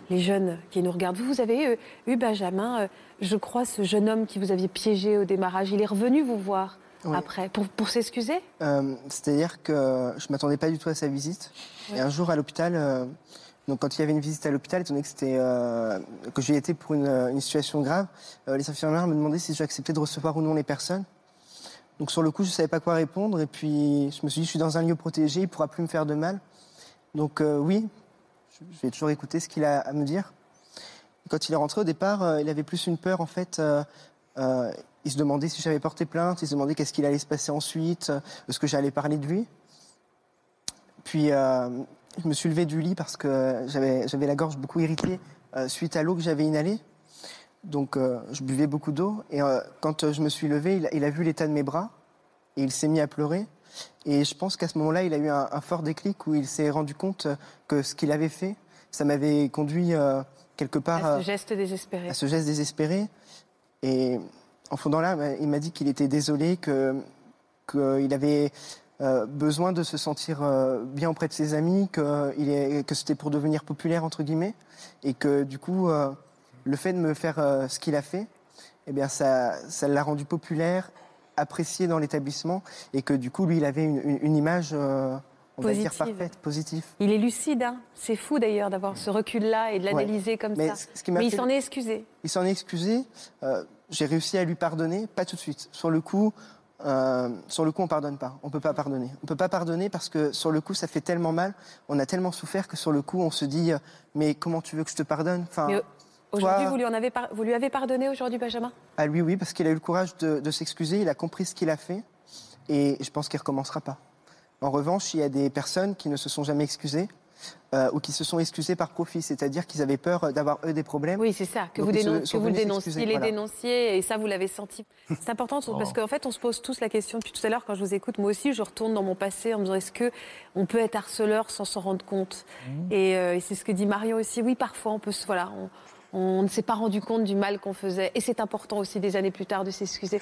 les jeunes qui nous regardent. Vous, vous avez euh, eu, Benjamin, euh, je crois, ce jeune homme qui vous aviez piégé au démarrage. Il est revenu vous voir Oui. après pour, pour s'excuser? Euh, C'est-à-dire que je m'attendais pas du tout à sa visite. Et un jour à l'hôpital, euh, donc quand il y avait une visite à l'hôpital, étant donné que c'était euh, j'y étais pour une, une situation grave, euh, les infirmières me demandaient si j'acceptais de recevoir ou non les personnes. Donc sur le coup, je savais pas quoi répondre. Et puis je me suis dit, je suis dans un lieu protégé, il pourra plus me faire de mal. Donc euh, oui, je vais toujours écouter ce qu'il a à me dire. Quand il est rentré au départ, euh, il avait plus une peur en fait. euh, euh, il se demandait si j'avais porté plainte, il se demandait qu'est-ce qu'il allait se passer ensuite, euh, est-ce que j'allais parler de lui. Puis euh, je me suis levé du lit parce que j'avais j'avais la gorge beaucoup irritée euh, suite à l'eau que j'avais inhalée. Donc euh, je buvais beaucoup d'eau et euh, quand je me suis levé, il, a- il a vu l'état de mes bras et il s'est mis à pleurer. Et je pense qu'à ce moment-là, il a eu un, un fort déclic où il s'est rendu compte que ce qu'il avait fait, ça m'avait conduit quelque part à ce geste désespéré à ce geste désespéré. Et en fondant là, il m'a dit qu'il était désolé, que qu'il avait euh, besoin de se sentir euh, bien auprès de ses amis, que, il est, que c'était pour devenir populaire entre guillemets, et que du coup, euh, le fait de me faire euh, ce qu'il a fait, eh bien, ça, ça l'a rendu populaire, apprécié dans l'établissement, et que du coup, lui, il avait une, une- une image, euh, on va dire Positive. parfaite. Il est lucide, hein c'est fou d'ailleurs d'avoir ce recul-là et de l'analyser comme Mais ça. ce- qui Mais il s'en est excusé. Il s'en est excusé. euh, J'ai réussi à lui pardonner, pas tout de suite. Sur le coup, euh, sur le coup, on pardonne pas. On peut pas pardonner. On peut pas pardonner parce que sur le coup, ça fait tellement mal. On a tellement souffert que sur le coup, on se dit euh, mais comment tu veux que je te pardonne? Enfin, Aujourd'hui, vous, lui en avez par- vous lui avez pardonné aujourd'hui, Benjamin? À lui, oui, parce qu'il a eu le courage de, de s'excuser. Il a compris ce qu'il a fait et je pense qu'il recommencera pas. En revanche, il y a des personnes qui ne se sont jamais excusées euh, ou qui se sont excusées par profit, c'est-à-dire qu'ils avaient peur d'avoir eux des problèmes. Oui, c'est ça, que Donc vous, ils se- dénon- que vous dénonciez, les voilà. dénonciez, et ça, vous l'avez senti. C'est important parce qu'en fait, on se pose tous la question depuis tout à l'heure, quand je vous écoute, moi aussi, je retourne dans mon passé en me disant est-ce que on peut être harceleur sans s'en rendre compte? Et, euh, et c'est ce que dit Marion aussi. Oui, parfois, on peut se. Voilà, on, on ne s'est pas rendu compte du mal qu'on faisait. Et c'est important aussi, des années plus tard, de s'excuser.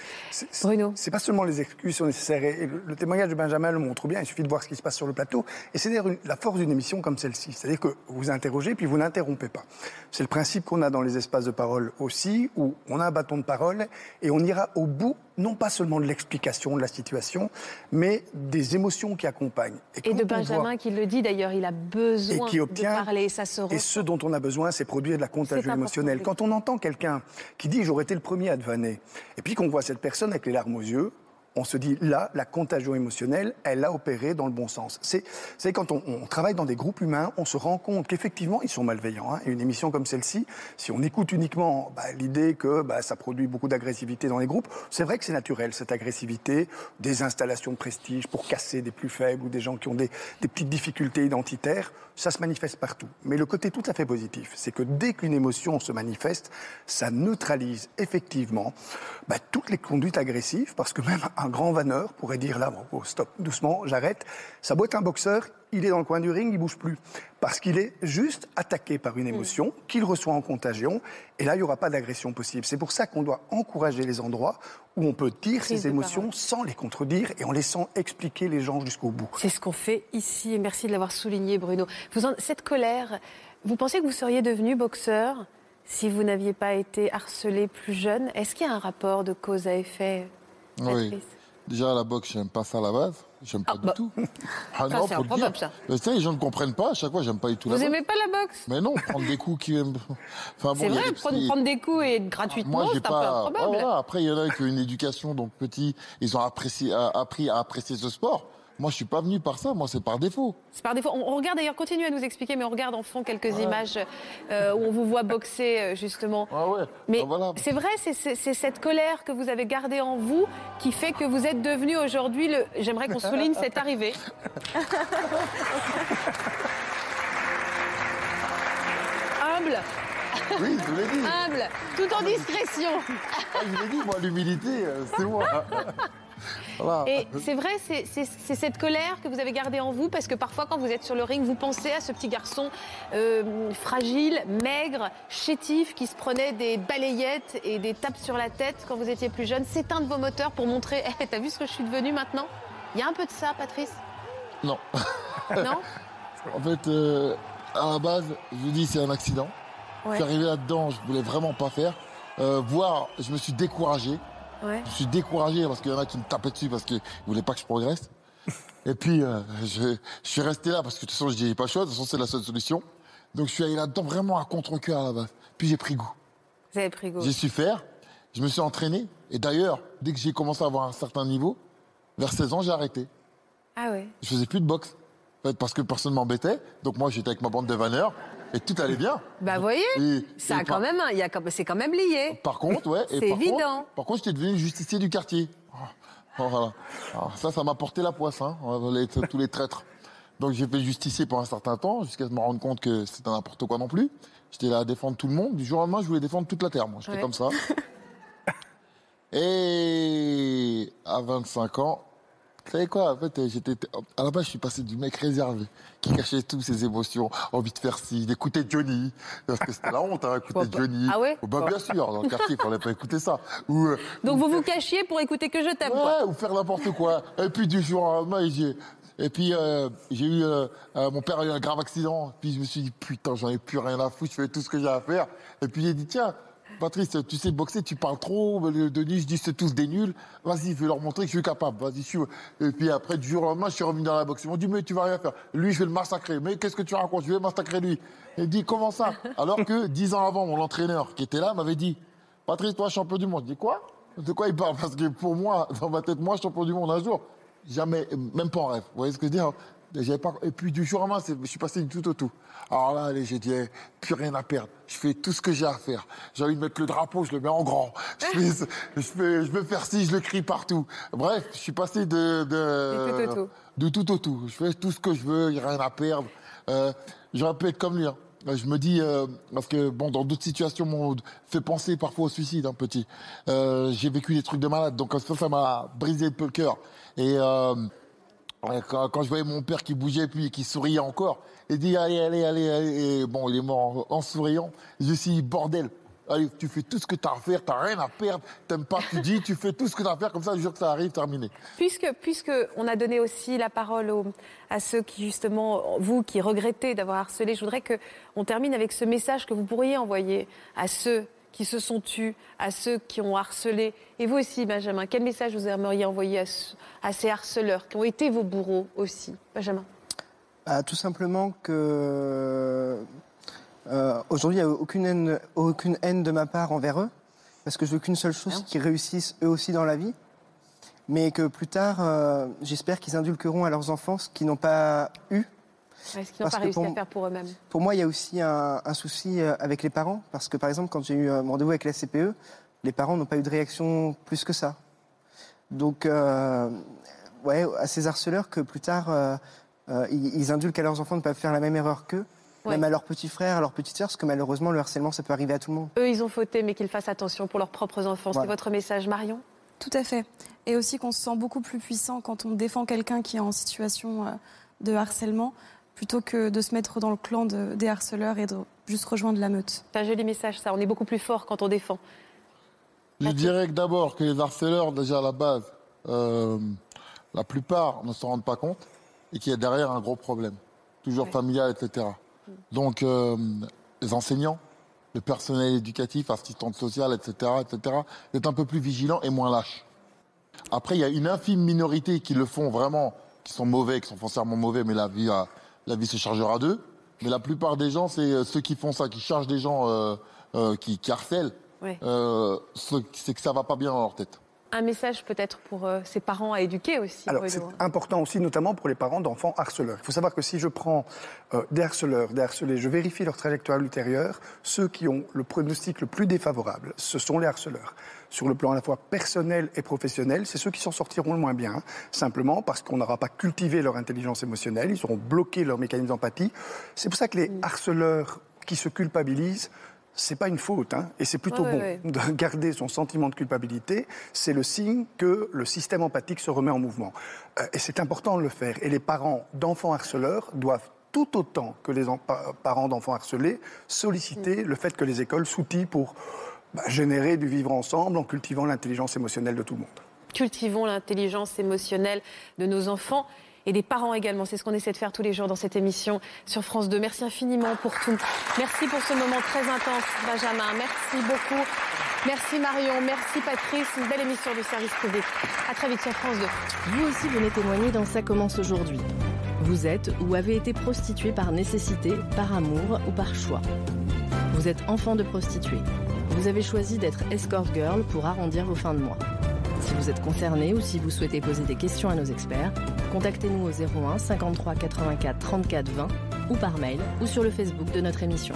Bruno. C'est pas seulement les excuses qui sont nécessaires. Et le, témoignage de Benjamin le montre bien. Il suffit de voir ce qui se passe sur le plateau. Et c'est d'ailleurs la force d'une émission comme celle-ci. C'est-à-dire que vous interrogez puis vous n'interrompez pas. C'est le principe qu'on a dans les espaces de parole aussi, où on a un bâton de parole et on ira au bout, non pas seulement de l'explication de la situation, mais des émotions qui accompagnent. Et de voit- Benjamin qui le dit d'ailleurs, il a besoin et qui obtient. de parler. Ça se et ce dont on a besoin, c'est produire de la contagion émotionnelle. Quand on entend quelqu'un qui dit j'aurais été le premier à te vanner, et puis qu'on voit cette personne avec les larmes aux yeux, on se dit là, la contagion émotionnelle, elle a opéré dans le bon sens. C'est quand on, travaille dans des groupes humains, on se rend compte qu'effectivement, ils sont malveillants. hein. Et une émission comme celle-ci, si on écoute uniquement bah, l'idée que bah, ça produit beaucoup d'agressivité dans les groupes, c'est vrai que c'est naturel, cette agressivité, des installations de prestige pour casser des plus faibles ou des gens qui ont des, des petites difficultés identitaires, ça se manifeste partout. Mais le côté tout à fait positif, c'est que dès qu'une émotion se manifeste, ça neutralise effectivement bah, toutes les conduites agressives, parce que même un grand vanneur pourrait dire là, bon, oh, stop, doucement, j'arrête. Ça doit être un boxeur, il est dans le coin du ring, il bouge plus, parce qu'il est juste attaqué par une émotion qu'il reçoit en contagion, et là, il n'y aura pas d'agression possible. C'est pour ça qu'on doit encourager les endroits où on peut dire Prise ses émotions parole. sans les contredire et en laissant expliquer les gens jusqu'au bout. C'est ce qu'on fait ici, et merci de l'avoir souligné, Bruno. Vous en- cette colère, vous pensez que vous seriez devenu boxeur si vous n'aviez pas été harcelé plus jeune? Est-ce qu'il y a un rapport de cause à effet? Oui. Déjà, la boxe, j'aime pas ça à la base. J'aime pas Ah, bah. du tout. Ah Ça, non, le dire. ça. Mais ça, les gens ne comprennent pas. À chaque fois, j'aime pas du tout Vous la boxe. aimez pas la boxe? Mais non, prendre des coups qui aiment. Enfin, bon, C'est vrai, prendre, des coups et gratuitement, c'est un peu pas. improbable. Voilà. Après, il y en a qui ont une éducation, donc petit, ils ont apprécié, a- appris à apprécier ce sport. Moi, je suis pas venu par ça. Moi, c'est par défaut. C'est par défaut. On, on regarde d'ailleurs, continuez à nous expliquer, mais on regarde en fond quelques images euh, où on vous voit boxer euh, justement. Ah ouais. Mais Ah, voilà. c'est vrai, c'est cette colère que vous avez gardée en vous qui fait que vous êtes devenu aujourd'hui le. J'aimerais qu'on souligne cette arrivée. Humble, Oui, je vous l'ai dit. humble, tout en discrétion. Ah, je vous l'ai dit, moi, l'humilité, euh, c'est moi. voilà. Et c'est vrai, c'est- cette colère que vous avez gardée en vous parce que parfois, quand vous êtes sur le ring, vous pensez à ce petit garçon euh, fragile, maigre, chétif, qui se prenait des balayettes et des tapes sur la tête quand vous étiez plus jeune. C'est un de vos moteurs pour montrer Eh, T'as vu ce que je suis devenue maintenant? Il y a un peu de ça, Patrice? Non. Non? En fait, euh, à la base, je vous dis, c'est un accident. Je suis arrivé là-dedans, je voulais vraiment pas faire. Euh, voir, je me suis découragé. Ouais. Je suis découragé parce qu'il y en a qui me tapaient dessus parce qu'ils voulaient pas que je progresse. Et puis, euh, je, je suis resté là parce que de toute façon, je disais pas choix. De toute façon, c'est la seule solution. Donc, je suis allé là-dedans vraiment à contre-cœur à la base. Puis, j'ai pris goût. Vous avez pris goût. J'ai su faire. Je me suis entraîné. Et d'ailleurs, dès que j'ai commencé à avoir un certain niveau, vers 16 ans, j'ai arrêté. Ah ouais. Je faisais plus de boxe. En fait, parce que personne m'embêtait. Donc, moi, j'étais avec ma bande de vanneurs. Et tout allait bien. Bah voyez, Et- ça et a quand par- même, c'est quand même lié. Par contre, ouais. C'est évident. Contre, par contre, j'étais devenu justicier du quartier. Oh, oh, voilà. Alors, ça, ça m'a porté la poisse, hein, les- tous les traîtres. Donc j'ai fait justicier pendant un certain temps, jusqu'à me rendre compte que c'était n'importe quoi non plus. J'étais là à défendre tout le monde. Du jour au lendemain, je voulais défendre toute la terre, moi. J'étais Ouais. comme ça. Et à 25 ans, vous savez quoi En fait, j'étais à la base, je suis passé du mec réservé qui cachait toutes ses émotions, envie de faire ci, d'écouter Johnny, parce que c'était la honte, hein, écouter bah- Johnny. ah ouais bah, bien sûr, dans le quartier, il fallait pas écouter ça. Ou, euh, Donc ou vous faire- vous cachiez pour écouter que je t'aime, quoi. Ouais, ou faire n'importe quoi. Et puis du jour au lendemain, j'ai et puis euh, j'ai eu euh, euh, mon père a eu un grave accident. Puis je me suis dit putain, j'en ai plus rien à foutre, je fais tout ce que j'ai à faire. Et puis j'ai dit tiens, Patrice, tu sais boxer, tu parles trop. Denis, je dis c'est tous des nuls. Vas-y, je vais leur montrer que je suis capable. Vas-y, je suis. Et puis après du jour au lendemain, je suis revenu dans la boxe. Ils m'ont dit mais tu vas rien faire. Lui, je vais le massacrer. Mais qu'est-ce que tu racontes? Je vais massacrer lui. Il dit comment ça? Alors que dix ans avant, mon entraîneur qui était là m'avait dit Patrice, toi champion du monde. Je dis quoi? De quoi il parle? Parce que pour moi, dans ma tête, moi champion du monde un jour, jamais, même pas en rêve. Vous voyez ce que je veux dire J'avais pas... Et puis du jour au lendemain, je suis passé du tout au tout. Alors là, allez, j'ai dit, eh, plus rien à perdre. Je fais tout ce que j'ai à faire. J'ai envie de mettre le drapeau, je le mets en grand. Je, fais, je, fais, je veux faire ci, je le crie partout. Bref, je suis passé de, de, Du tout au tout. de tout au tout. Je fais tout ce que je veux, il n'y a rien à perdre. Euh, J'aurais pu être comme lui. hein. Je me dis, euh, parce que bon, dans d'autres situations, m'ont fait penser parfois au suicide, un petit. Euh, J'ai vécu des trucs de malade, donc ça, ça m'a brisé un peu le cœur. Et euh, quand, je voyais mon père qui bougeait puis qui souriait encore, il dit allez, allez, allez, allez. Bon, il est mort en, souriant. Je suis bordel, allez, tu fais tout ce que tu as à faire, tu rien à perdre, t'aimes pas, tu dis, tu fais tout ce que tu as à faire, comme ça, le jour que ça arrive, terminé. Puisque, puisque on a donné aussi la parole à ceux qui, justement, vous qui regrettez d'avoir harcelé, je voudrais qu'on termine avec ce message que vous pourriez envoyer à ceux qui se sont tus, à ceux qui ont harcelé. Et vous aussi, Benjamin, quel message vous aimeriez envoyer à, ce- à ces harceleurs qui ont été vos bourreaux aussi Benjamin? Bah, tout simplement que euh, aujourd'hui, il n'y a aucune haine, aucune haine de ma part envers eux, parce que je veux qu'une seule chose, qu'ils réussissent eux aussi dans la vie, mais que plus tard, euh, j'espère qu'ils indulqueront à leurs enfants ce qu'ils n'ont pas eu. Est-ce qu'ils n'ont pas réussi pour à faire pour eux-mêmes Pour moi, il y a aussi un, un souci euh, avec les parents, parce que par exemple, quand j'ai eu euh, mon rendez-vous avec la CPE, les parents n'ont pas eu de réaction plus que ça. Donc, euh, ouais, à ces harceleurs que plus tard, euh, euh, ils, ils indulquent à leurs enfants de ne pas faire la même erreur qu'eux, Ouais. même à leurs petits frères, à leurs petites sœurs, parce que malheureusement, le harcèlement, ça peut arriver à tout le monde. Eux, ils ont fauté, mais qu'ils fassent attention pour leurs propres enfants. C'est Voilà. votre message, Marion? Tout à fait. Et aussi qu'on se sent beaucoup plus puissant quand on défend quelqu'un qui est en situation de harcèlement, plutôt que de se mettre dans le clan de- des harceleurs et de juste rejoindre la meute. C'est un joli message, ça. On est beaucoup plus fort quand on défend. Je dirais que d'abord que les harceleurs, déjà à la base, euh, la plupart ne s'en rendent pas compte et qu'il y a derrière un gros problème, toujours Ouais. familial, etc. Donc, euh, les enseignants, le personnel éducatif, assistante sociale, etc., etc., d'être un peu plus vigilants et moins lâches. Après, il y a une infime minorité qui le font vraiment, qui sont mauvais, qui sont foncièrement mauvais, mais la vie, euh, la vie se chargera d'eux. Mais la plupart des gens, c'est euh, ceux qui font ça, qui chargent des gens, euh, euh, qui, qui harcèlent, Ouais. euh, c'est que ça va pas bien dans leur tête. Un message peut-être pour euh, ces parents à éduquer aussi. Alors, c'est important aussi, notamment pour les parents d'enfants harceleurs. Il faut savoir que si je prends euh, des harceleurs, des harcelés, je vérifie leur trajectoire ultérieure, ceux qui ont le pronostic le plus défavorable, ce sont les harceleurs. Sur le plan à la fois personnel et professionnel, c'est ceux qui s'en sortiront le moins bien, hein. simplement parce qu'on n'aura pas cultivé leur intelligence émotionnelle, ils auront bloqué leur mécanisme d'empathie. C'est pour ça que les harceleurs qui se culpabilisent, c'est pas une faute, hein, et c'est plutôt Ouais, bon ouais, de garder son sentiment de culpabilité. C'est le signe que le système empathique se remet en mouvement. Euh, et c'est important de le faire. Et les parents d'enfants harceleurs doivent tout autant que les en- pa- parents d'enfants harcelés solliciter le fait que les écoles s'outillent pour bah, générer du vivre ensemble en cultivant l'intelligence émotionnelle de tout le monde. Cultivons l'intelligence émotionnelle de nos enfants. et des parents également. C'est ce qu'on essaie de faire tous les jours dans cette émission sur France 2. Merci infiniment pour tout. Merci pour ce moment très intense, Benjamin. Merci beaucoup. Merci Marion, merci Patrice. Une belle émission du service public. À très vite sur France 2. Vous aussi venez témoigner dans Ça commence aujourd'hui. Vous êtes ou avez été prostitué par nécessité, par amour ou par choix. Vous êtes enfant de prostituée. Vous avez choisi d'être escort girl pour arrondir vos fins de mois. Si vous êtes concerné ou si vous souhaitez poser des questions à nos experts, contactez-nous au 01 53 84 34 20 ou par mail ou sur le Facebook de notre émission.